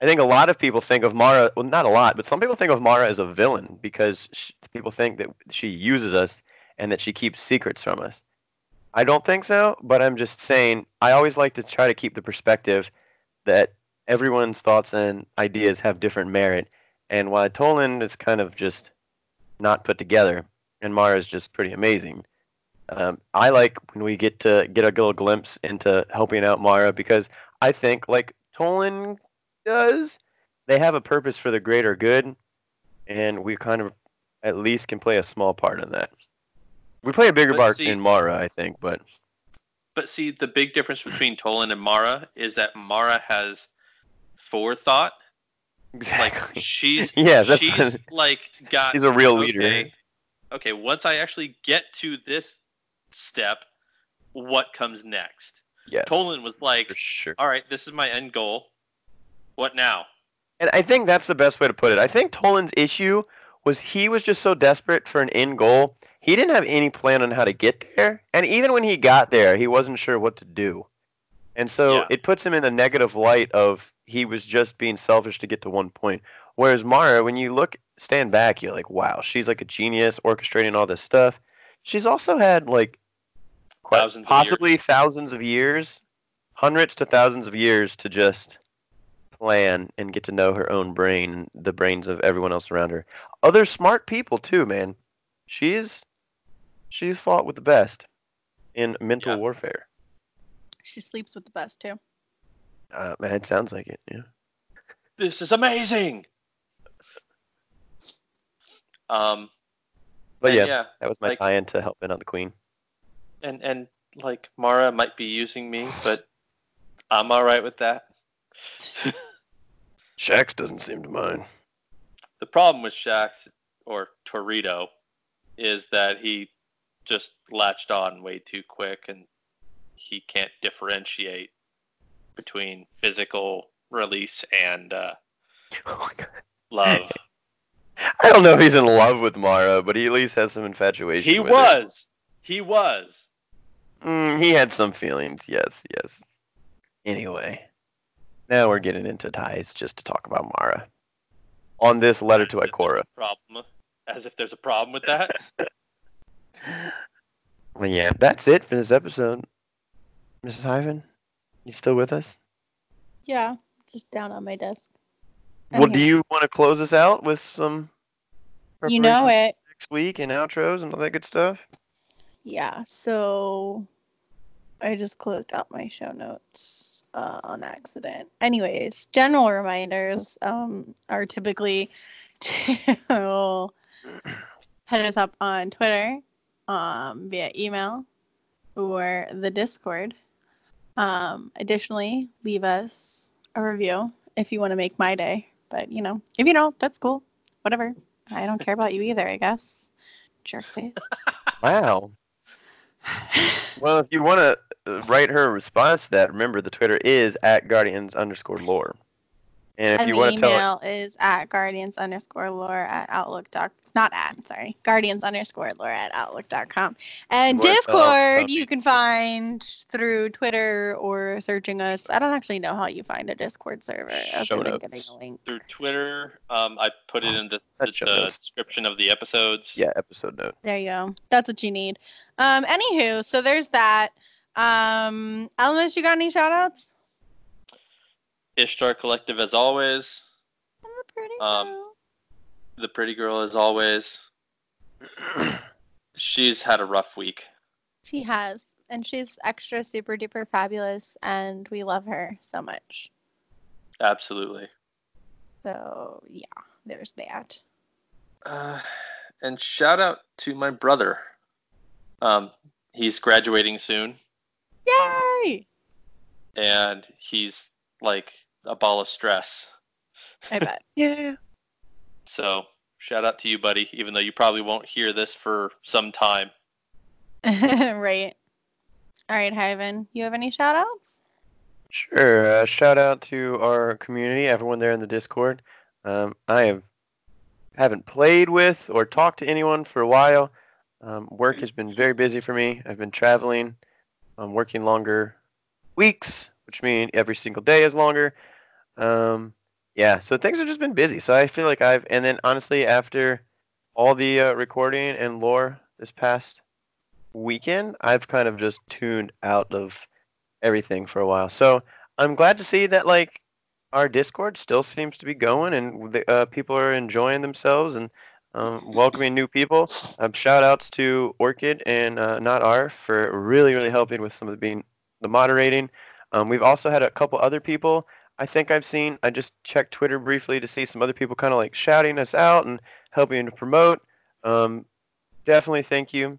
I think a lot of people think of Mara, well, not a lot, but some people think of Mara as a villain because sh people think that she uses us and that she keeps secrets from us. I don't think so, but I'm just saying I always like to try to keep the perspective that everyone's thoughts and ideas have different merit, and while Toland is kind of just not put together, and Mara is just pretty amazing. Um, I like when we get to get a little glimpse into helping out Mara because I think like Toland does, they have a purpose for the greater good, and we kind of at least can play a small part in that. We play a bigger But part see- in Mara, I think, but But see, the big difference between Toland and Mara is that Mara has forethought. Like exactly. she's Yeah, that's she's what- like got She's a real leader. okay, okay, once I actually get to this step, what comes next? yes, Toland was like, sure. all right, this is my end goal. What now? And I think that's the best way to put it. I think Toland's issue was he was just so desperate for an end goal. He didn't have any plan on how to get there. And even when he got there, he wasn't sure what to do. And so Yeah. it puts him in the negative light of he was just being selfish to get to one point. Whereas Mara, when you look stand back, you're like, wow, she's like a genius orchestrating all this stuff. She's also had like quite, Thousands of possibly years. thousands of years, hundreds to thousands of years to just plan and get to know her own brain, the brains of everyone else around her. Other smart people too, man. She's she's fought with the best in mental Yeah. warfare. She sleeps with the best too. Uh, man, it sounds like it. Yeah. This is amazing. Um, But yeah, yeah, that was my like- tie-in to helping out the queen. and and like Mara might be using me, but I'm all right with that. Shaxx doesn't seem to mind. The problem with Shaxx or Torito is that he just latched on way too quick and he can't differentiate between physical release and uh, Oh love. I don't know if he's in love with Mara, but he at least has some infatuation. he with her. was. He was. Mm, he had some feelings. Yes, yes. Anyway, now we're getting into ties just to talk about Mara. On this letter to Ikora. Problem. As if there's a problem with that. Well, yeah, that's it for this episode. Mrs. Hyven, you still with us? Yeah, just down on my desk. Well, do you want to close us out with some You know it. next week and outros and all that good stuff? Yeah, so I just closed out my show notes uh, on accident. Anyways, general reminders um, are typically to hit us up on Twitter, um, via email, or the Discord. Um, additionally, leave us a review if you want to make my day. But, you know, if you don't, that's cool. Whatever. I don't care about you either, I guess. Jerk face. Wow. Well, if you want to write her a response to that, remember the Twitter is at guardians underscore lore. And if and you the want to tell email is at guardians underscore lore at outlook dot not at sorry guardians underscore lore at outlook dot com. And You wanna tell- tell discord you can find through twitter or searching us. I don't actually know how you find a discord server. Other Show notes. getting a link. Through Twitter, um, I put it in the, the, the description of the episodes. yeah, episode note. there you go. That's what you need. Um anywho so there's that. Um Elmas, you got any shout outs Ishtar Collective as always. the pretty Um, girl. The pretty girl as always. She's had a rough week. she has and she's extra super duper fabulous and we love her so much Absolutely. So yeah, there's that. Uh, and shout out to my brother. Um, he's graduating soon, Yay! and he's like a ball of stress. I bet. Yeah. So shout out to you, buddy. Even though you probably won't hear this for some time. right. All right, Hyven, you have any shout outs? Sure. Uh, shout out to our community, everyone there in the Discord. Um, I have haven't played with or talked to anyone for a while. Um, work has been very busy for me. I've been traveling. I'm working longer weeks, which means every single day is longer. Um, yeah, so things have just been busy. So I feel like I've, and then honestly, after all the uh, recording and lore this past weekend, I've kind of just tuned out of everything for a while. So I'm glad to see that like our Discord still seems to be going and the, uh, people are enjoying themselves and um, welcoming new people. Um, shout outs to Orchid and uh, Not Arf for really, really helping with some of the being the moderating. Um, we've also had a couple other people. I think I've seen. I just checked Twitter briefly to see some other people kind of like shouting us out and helping to promote. Um, definitely thank you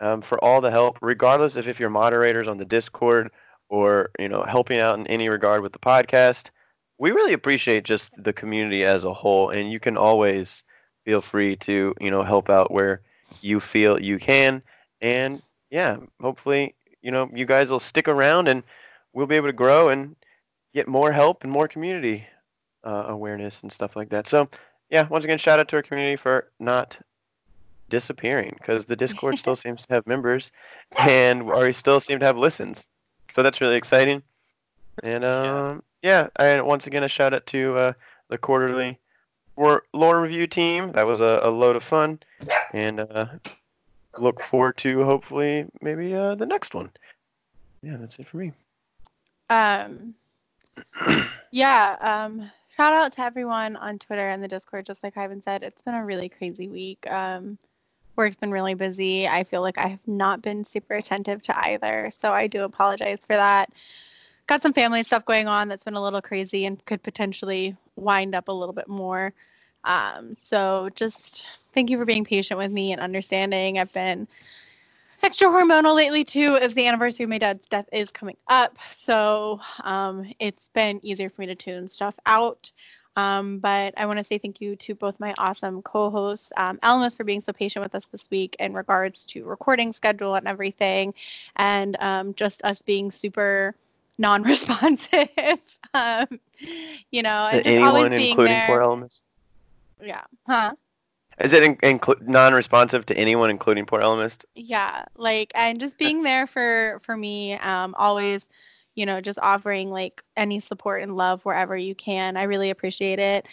um, for all the help, regardless of if you're moderators on the Discord or you know helping out in any regard with the podcast. We really appreciate just the community as a whole, and you can always feel free to you know help out where you feel you can, and yeah, hopefully you know you guys will stick around and we'll be able to grow and get more help and more community uh, awareness and stuff like that. So yeah, once again, shout out to our community for not disappearing because the Discord still seems to have members and we still seem to have listens. So that's really exciting. And um, yeah, and once again a shout out to uh, the quarterly lore review team. That was a, a load of fun, and uh, look forward to hopefully maybe uh, the next one. Yeah, that's it for me. Um, yeah. Um, shout out to everyone on Twitter and the Discord. Just like Hyven said, it's been a really crazy week. Um, work's been really busy. I feel like I have not been super attentive to either, so I do apologize for that. Got some family stuff going on that's been a little crazy and could potentially wind up a little bit more. Um, so just thank you for being patient with me and understanding. I've been extra hormonal lately too, as the anniversary of my dad's death is coming up. So um, it's been easier for me to tune stuff out. Um, but I want to say thank you to both my awesome co-hosts, um, Alamos, for being so patient with us this week in regards to recording schedule and everything, and um, just us being super non-responsive. um, you know, and just Anyone, always being including there. poor Elements? Yeah. Huh. Is it in, inclu- non-responsive to anyone, including poor Elemist? Yeah. Like, and just being there for for me. Um, always. You know, just offering like any support and love wherever you can. I really appreciate it.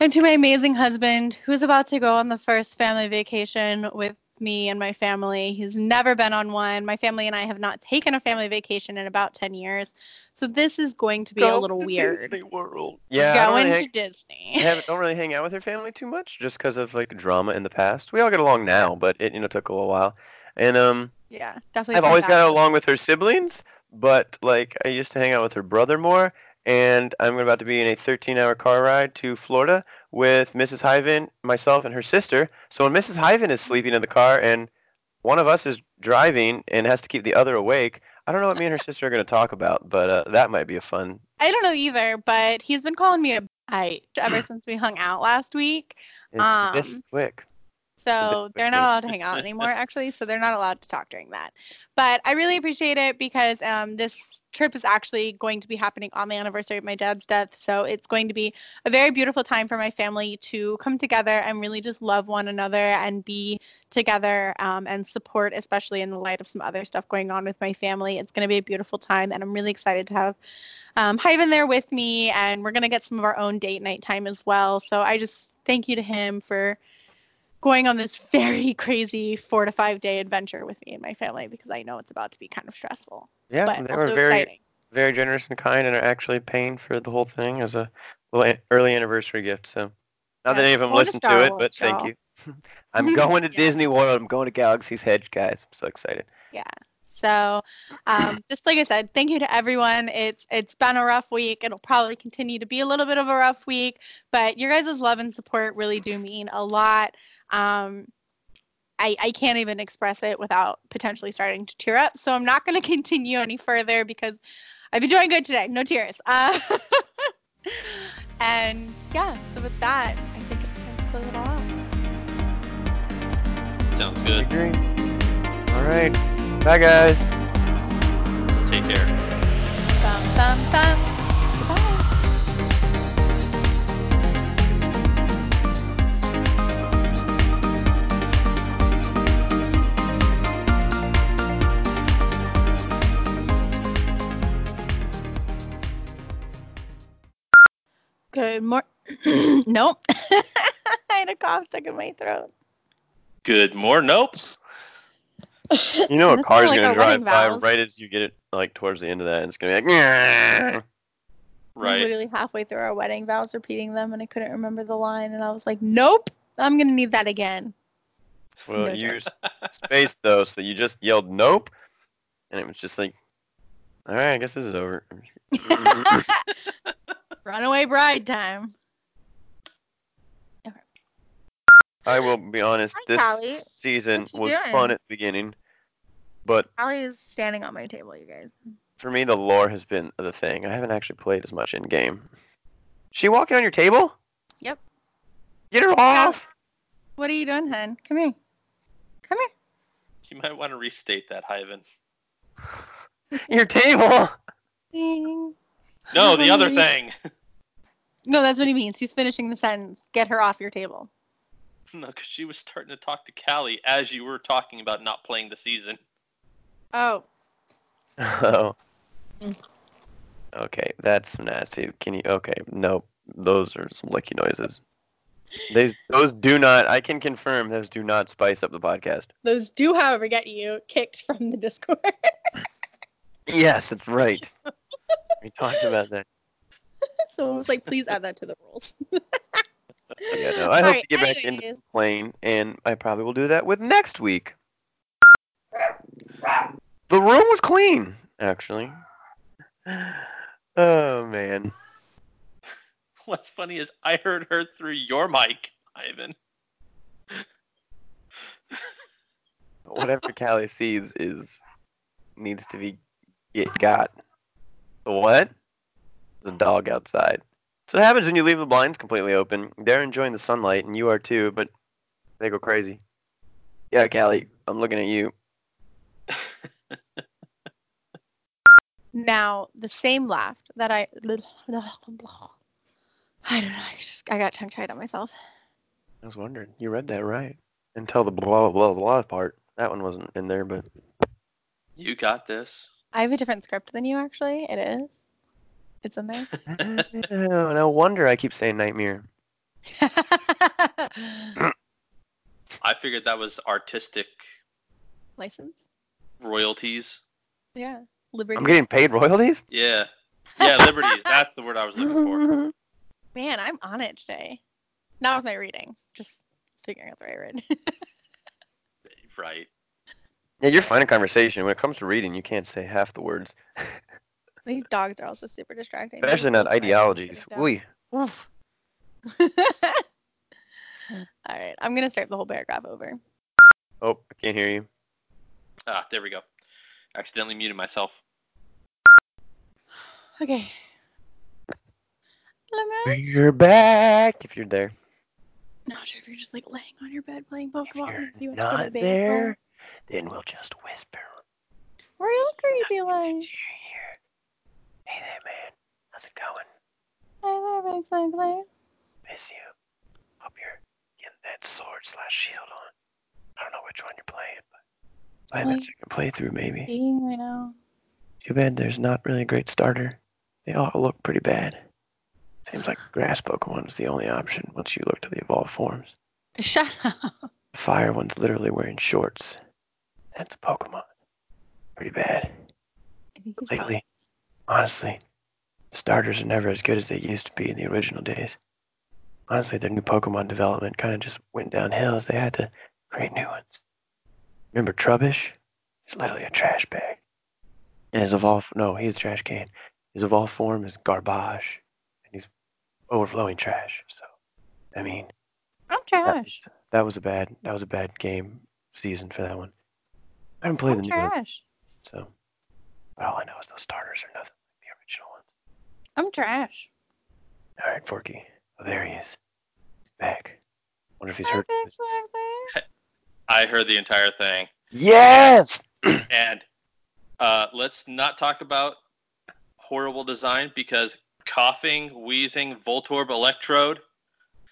And to my amazing husband, who's about to go on the first family vacation with me and my family. He's never been on one. My family and I have not taken a family vacation in about 10 years. So this is going to be a Go little to weird. Disney World. Yeah, I don't Going really to hang, Disney. I don't really hang out with her family too much, just because of like drama in the past. We all get along now, but it you know took a little while. And um, yeah, definitely. I've always got along with her siblings, but like I used to hang out with her brother more. And I'm about to be in a 13-hour car ride to Florida with Mrs. Hyven, myself, and her sister. So when Mrs. Hyven is sleeping in the car and one of us is driving and has to keep the other awake, I don't know what me and her sister are going to talk about, but uh, that might be a fun. I don't know either, but he's been calling me a bite ever since we hung out last week. It's Um, this quick. So they're not allowed to hang out anymore, actually. So they're not allowed to talk during that. But I really appreciate it because um, this trip is actually going to be happening on the anniversary of my dad's death. So it's going to be a very beautiful time for my family to come together and really just love one another and be together um, and support, especially in the light of some other stuff going on with my family. It's going to be a beautiful time, and I'm really excited to have um, Hyven there with me, and we're going to get some of our own date night time as well. So I just thank you to him for going on this very crazy four to five day adventure with me and my family because I know it's about to be kind of stressful, Yeah, but they were very, exciting. very generous and kind, and are actually paying for the whole thing as a little early anniversary gift. So, not that any of them going to listened to it, but thank y'all. you. I'm going to Yeah. Disney World. I'm going to Galaxy's Edge, guys. I'm so excited. Yeah. So, um, just like I said, thank you to everyone. It's it's been a rough week. It'll probably continue to be a little bit of a rough week, but your guys' love and support really do mean a lot. Um, I, I can't even express it without potentially starting to tear up. So I'm not going to continue any further because I've been doing good today. No tears. Uh, And yeah, so with that, I think it's time to close it all out. Sounds I good. agree. All right. Bye, guys. Take care. Bum, bum, bum. Goodbye. Good morning. nope. I had a cough stuck in my throat. Good more. Nope. You know a car's like gonna our drive by vows. right as you get it like towards the end of that, and it's gonna be like. Right. literally halfway through our wedding vows repeating them and I couldn't remember the line and I was like, nope, I'm gonna need that again. well, No you spaced though, so you just yelled nope, and it was just like, all right, I guess this is over. Runaway bride time. I will be honest, Hi, this Callie. season was doing? fun at the beginning, but Allie is standing on my table, you guys. for me, the lore has been the thing. I haven't actually played as much in game. She walking on your table? Yep. Get her off! What are you doing, hun? Come here. Come here. You might want to restate that, Hyven. Your table! Ding. No, the other thing. No, that's what he means. He's finishing the sentence. Get her off your table. No, because she was starting to talk to Callie as you were talking about not playing the season. Oh. Oh. Okay, that's nasty. Can you? Okay, nope. Those are some licky noises. These, those do not. I can confirm those do not spice up the podcast. Those do, however, get you kicked from the Discord. Yes, that's right. we talked about that. so it was like, please add that to the rules. Yeah, no, I hope Alright, to get back into the plane, and I probably will do that with next week. The room was clean, actually. Oh man. What's funny is I heard her through your mic, Hyven. Whatever Callie sees is needs to be get got. What? The dog outside. So what happens when you leave the blinds completely open? They're enjoying the sunlight, and you are too, but they go crazy. Yeah, Callie, I'm looking at you. Now, the same laugh that I. I don't know. I just I got tongue tied on myself. I was wondering. You read that right. Until the blah blah blah blah part. That one wasn't in there, but You got this. I have a different script than you, actually. It is. It's in there. Oh, no wonder I keep saying nightmare. I figured that was artistic License? royalties. Yeah. Liberty. I'm getting paid royalties? Yeah. Yeah, liberties. That's the word I was looking for. Man, I'm on it today. Not with my reading, just figuring out the right word. Right. Yeah, you're fine in conversation. When it comes to reading, you can't say half the words. These dogs are also super distracting. Especially not ideologies. sitting. Ooh. Oof. All right, I'm gonna start the whole paragraph over. Oh, I can't hear you. Ah, there we go. Accidentally muted myself. Okay. Lemon. You're back. If you're there. Not sure if you're just like laying on your bed playing Pokemon. If you're you have to to not there, then we'll just whisper. Where else are you feeling? Since you're here. Hey there, man. How's it going? Hi there, Big Sinclair. Miss you. Hope you're getting that sword slash shield on. I don't know which one you're playing, but play Like- that second playthrough maybe. Being right now. Too bad there's not really a great starter. They all look pretty bad. Seems like grass Pokemon is the only option once you look to the evolved forms. Shut up. The fire one's literally wearing shorts. That's a Pokemon. Pretty bad. Probably- Lately, honestly, the starters are never as good as they used to be in the original days. Honestly, their new Pokemon development kind of just went downhill as they had to create new ones. Remember Trubbish? He's literally a trash bag. And his evolved, no, he's a trash can. His evolved form is garbage, and he's overflowing trash. So, I mean, I'm trash. that was a bad, that was a bad game season for that one. I haven't played I'm the new one, trash. so all I know is those starters are nothing like the original ones. I'm trash. All right, Forky. Oh, there he is. He's back. Wonder if he's Hi, hurt. I heard the entire thing. Yes. And uh, let's not talk about horrible design because Koffing, Weezing, Voltorb electrode,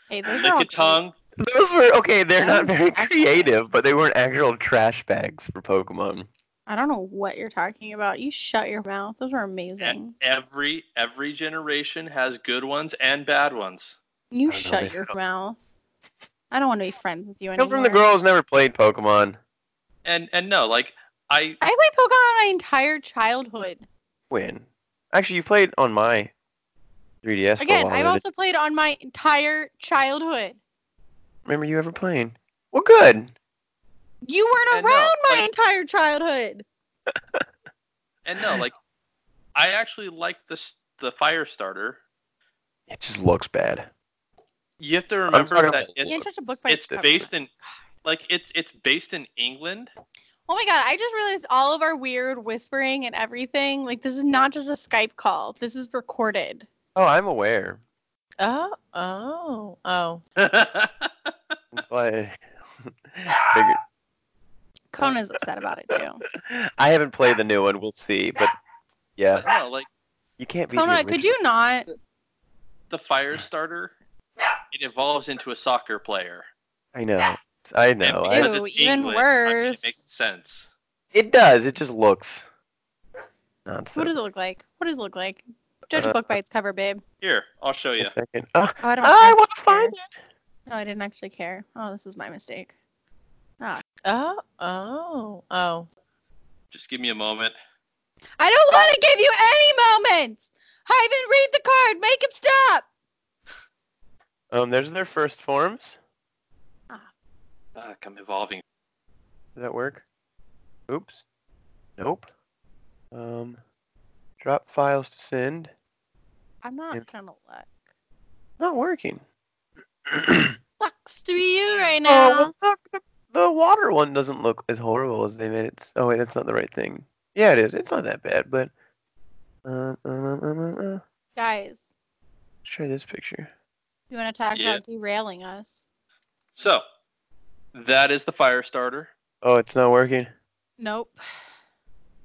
Hey, those lick a tongue. Those were okay. They're not very creative, but they weren't actual trash bags for Pokemon. I don't know what you're talking about. You shut your mouth. Those are amazing. And every every generation has good ones and bad ones. You I know, shut they your felt- mouth. I don't want to be friends with you Come anymore. from the girl who's never played Pokemon. And and no, like I I played Pokemon my entire childhood. Win. Actually, you played on my 3DS Again. I've didn't also played on my entire childhood. Remember you ever playing? Well, good. You weren't And no, around my like- entire childhood. and no, like I actually like this the fire starter. It just looks bad. You have to remember about that the You can't it's judge a book by it's its based in like it's it's based in England. Oh my god, I just realized all of our weird whispering and everything. Like this is not just a Skype call. This is recorded. Oh, I'm aware. Oh, oh, oh. It's like figured. Kona's upset about it too. I haven't played the new one. We'll see, but yeah, no, like you can't beat the Kona, could you not? the fire starter, it evolves into a soccer player. I know. I know. And I, because Ew, it's even England, I mean, worse. it makes sense. it does. It just looks not so. What does it look like? What does it look like? Judge a Uh, book by its cover, babe. Here, I'll show you. A second. Oh, Oh, I don't. I want to find it. No, I didn't actually care. Oh, this is my mistake. Ah. Oh, oh, oh. Just give me a moment. I don't want to give you any moments. Hyven, read the card. Make him stop. Um, there's their first forms. Fuck, I'm evolving. Does that work? Oops. Nope. Um, drop files to send. I'm not Yeah. gonna look. Not working. Sucks to be you right Oh, now. well, look, the, the water one doesn't look as horrible as they made it. Oh wait, that's not the right thing. Yeah, it is. It's not that bad, but uh, uh, uh, uh, uh. Guys, let's try this picture. you want to talk Yeah. about derailing us? So, that is the fire starter. Oh, it's not working. Nope.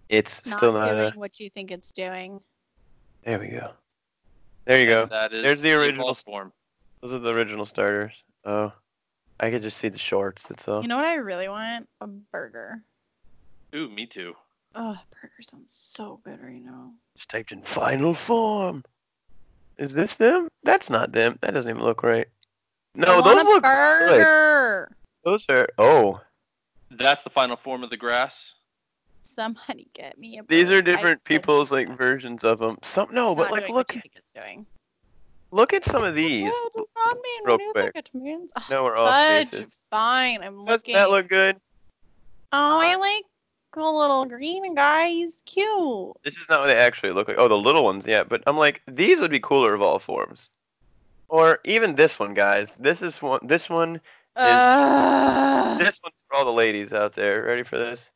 It's Not still not. doing A, what you think it's doing. there we go. There you go. That is There's the original evolved form. Those are the original starters. Oh, I could just see the shorts. That's all. You know what I really want? A burger. Ooh, me too. Oh, burger sounds so good right now. Just typed in final form. Is this them? That's not them. That doesn't even look right. No, I those want a look good. Burger. Those are. Oh, That's the final form of the grass. Somebody get me a burger. these are different still people's think like it's versions of them. Some no, not but like look, what you think it's doing. look at some of these. What does that mean? real What do you quick. think it means? Oh, No, we're oh, off fudge, bases. fine. I'm Doesn't looking. that look good? Oh, I like the little green guy. He's cute. This is not what they actually look like. Oh, the little ones, yeah. But I'm like, these would be cooler of all forms. Or even this one, guys. This is one. This one. Uh, This one's for all the ladies out there. Ready for this?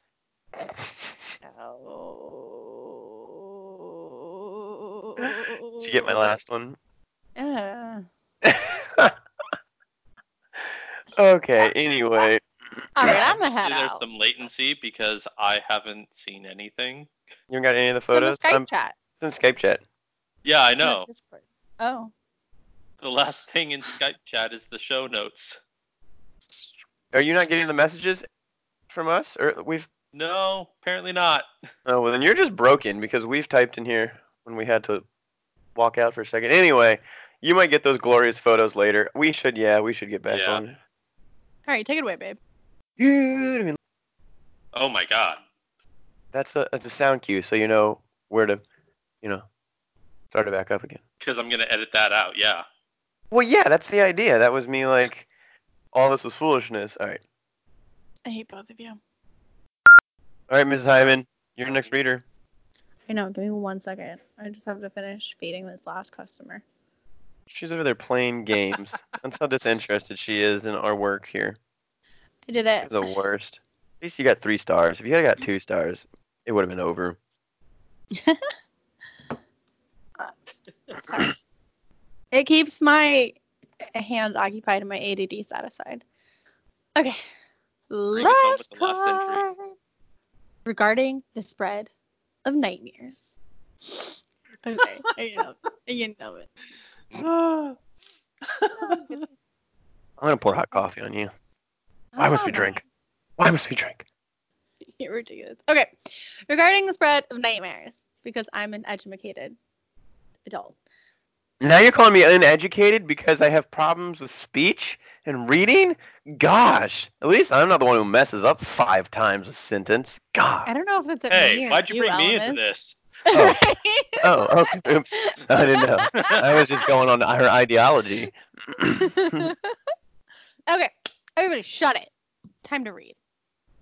Did you get my last one? Uh, okay. Anyway. all right, I'm gonna Obviously, head there's out. some latency because I haven't seen anything. You haven't got any of the photos? It's in photos? Skype I'm chat. it's in Skype chat. Yeah, I know. Oh. The last thing in Skype chat is the show notes. Are you not getting the messages from us? Or we've No, apparently not. Oh well then you're just broken because we've typed in here when we had to walk out for a second. Anyway, you might get those glorious photos later. We should yeah, we should get back Yeah. on it. All right, take it away, babe. Good. I mean, Oh my god. that's a that's a sound cue so you know where to you know start it back up again. Because I'm gonna edit that out. Yeah. Well yeah, that's the idea. That was me like all this was foolishness. Alright. I hate both of you. Alright, Mrs. Hyman, you're the next reader. I know. Give me one second. I just have to finish feeding this last customer. She's over there playing games. That's how disinterested she is in our work here. I did it. The worst. At least you got three stars. If you had got two stars, it would have been over. It keeps my hands occupied and my ADD satisfied. Okay. Bring us home Last the last entry. card. Regarding the spread of nightmares. Okay, I know, I know it. I'm gonna pour hot coffee on you. Why must we drink? Why must we drink? You're ridiculous. Okay, regarding the spread of nightmares, because I'm an educated adult. Now you're calling me uneducated because I have problems with speech and reading? Gosh, at least I'm not the one who messes up five times a sentence. Gosh. I don't know if that's a hey, me or why'd you bring me into this? Oh. Oh, okay. Oops. I didn't know. I was just going on her ideology. okay, everybody, shut it. Time to read.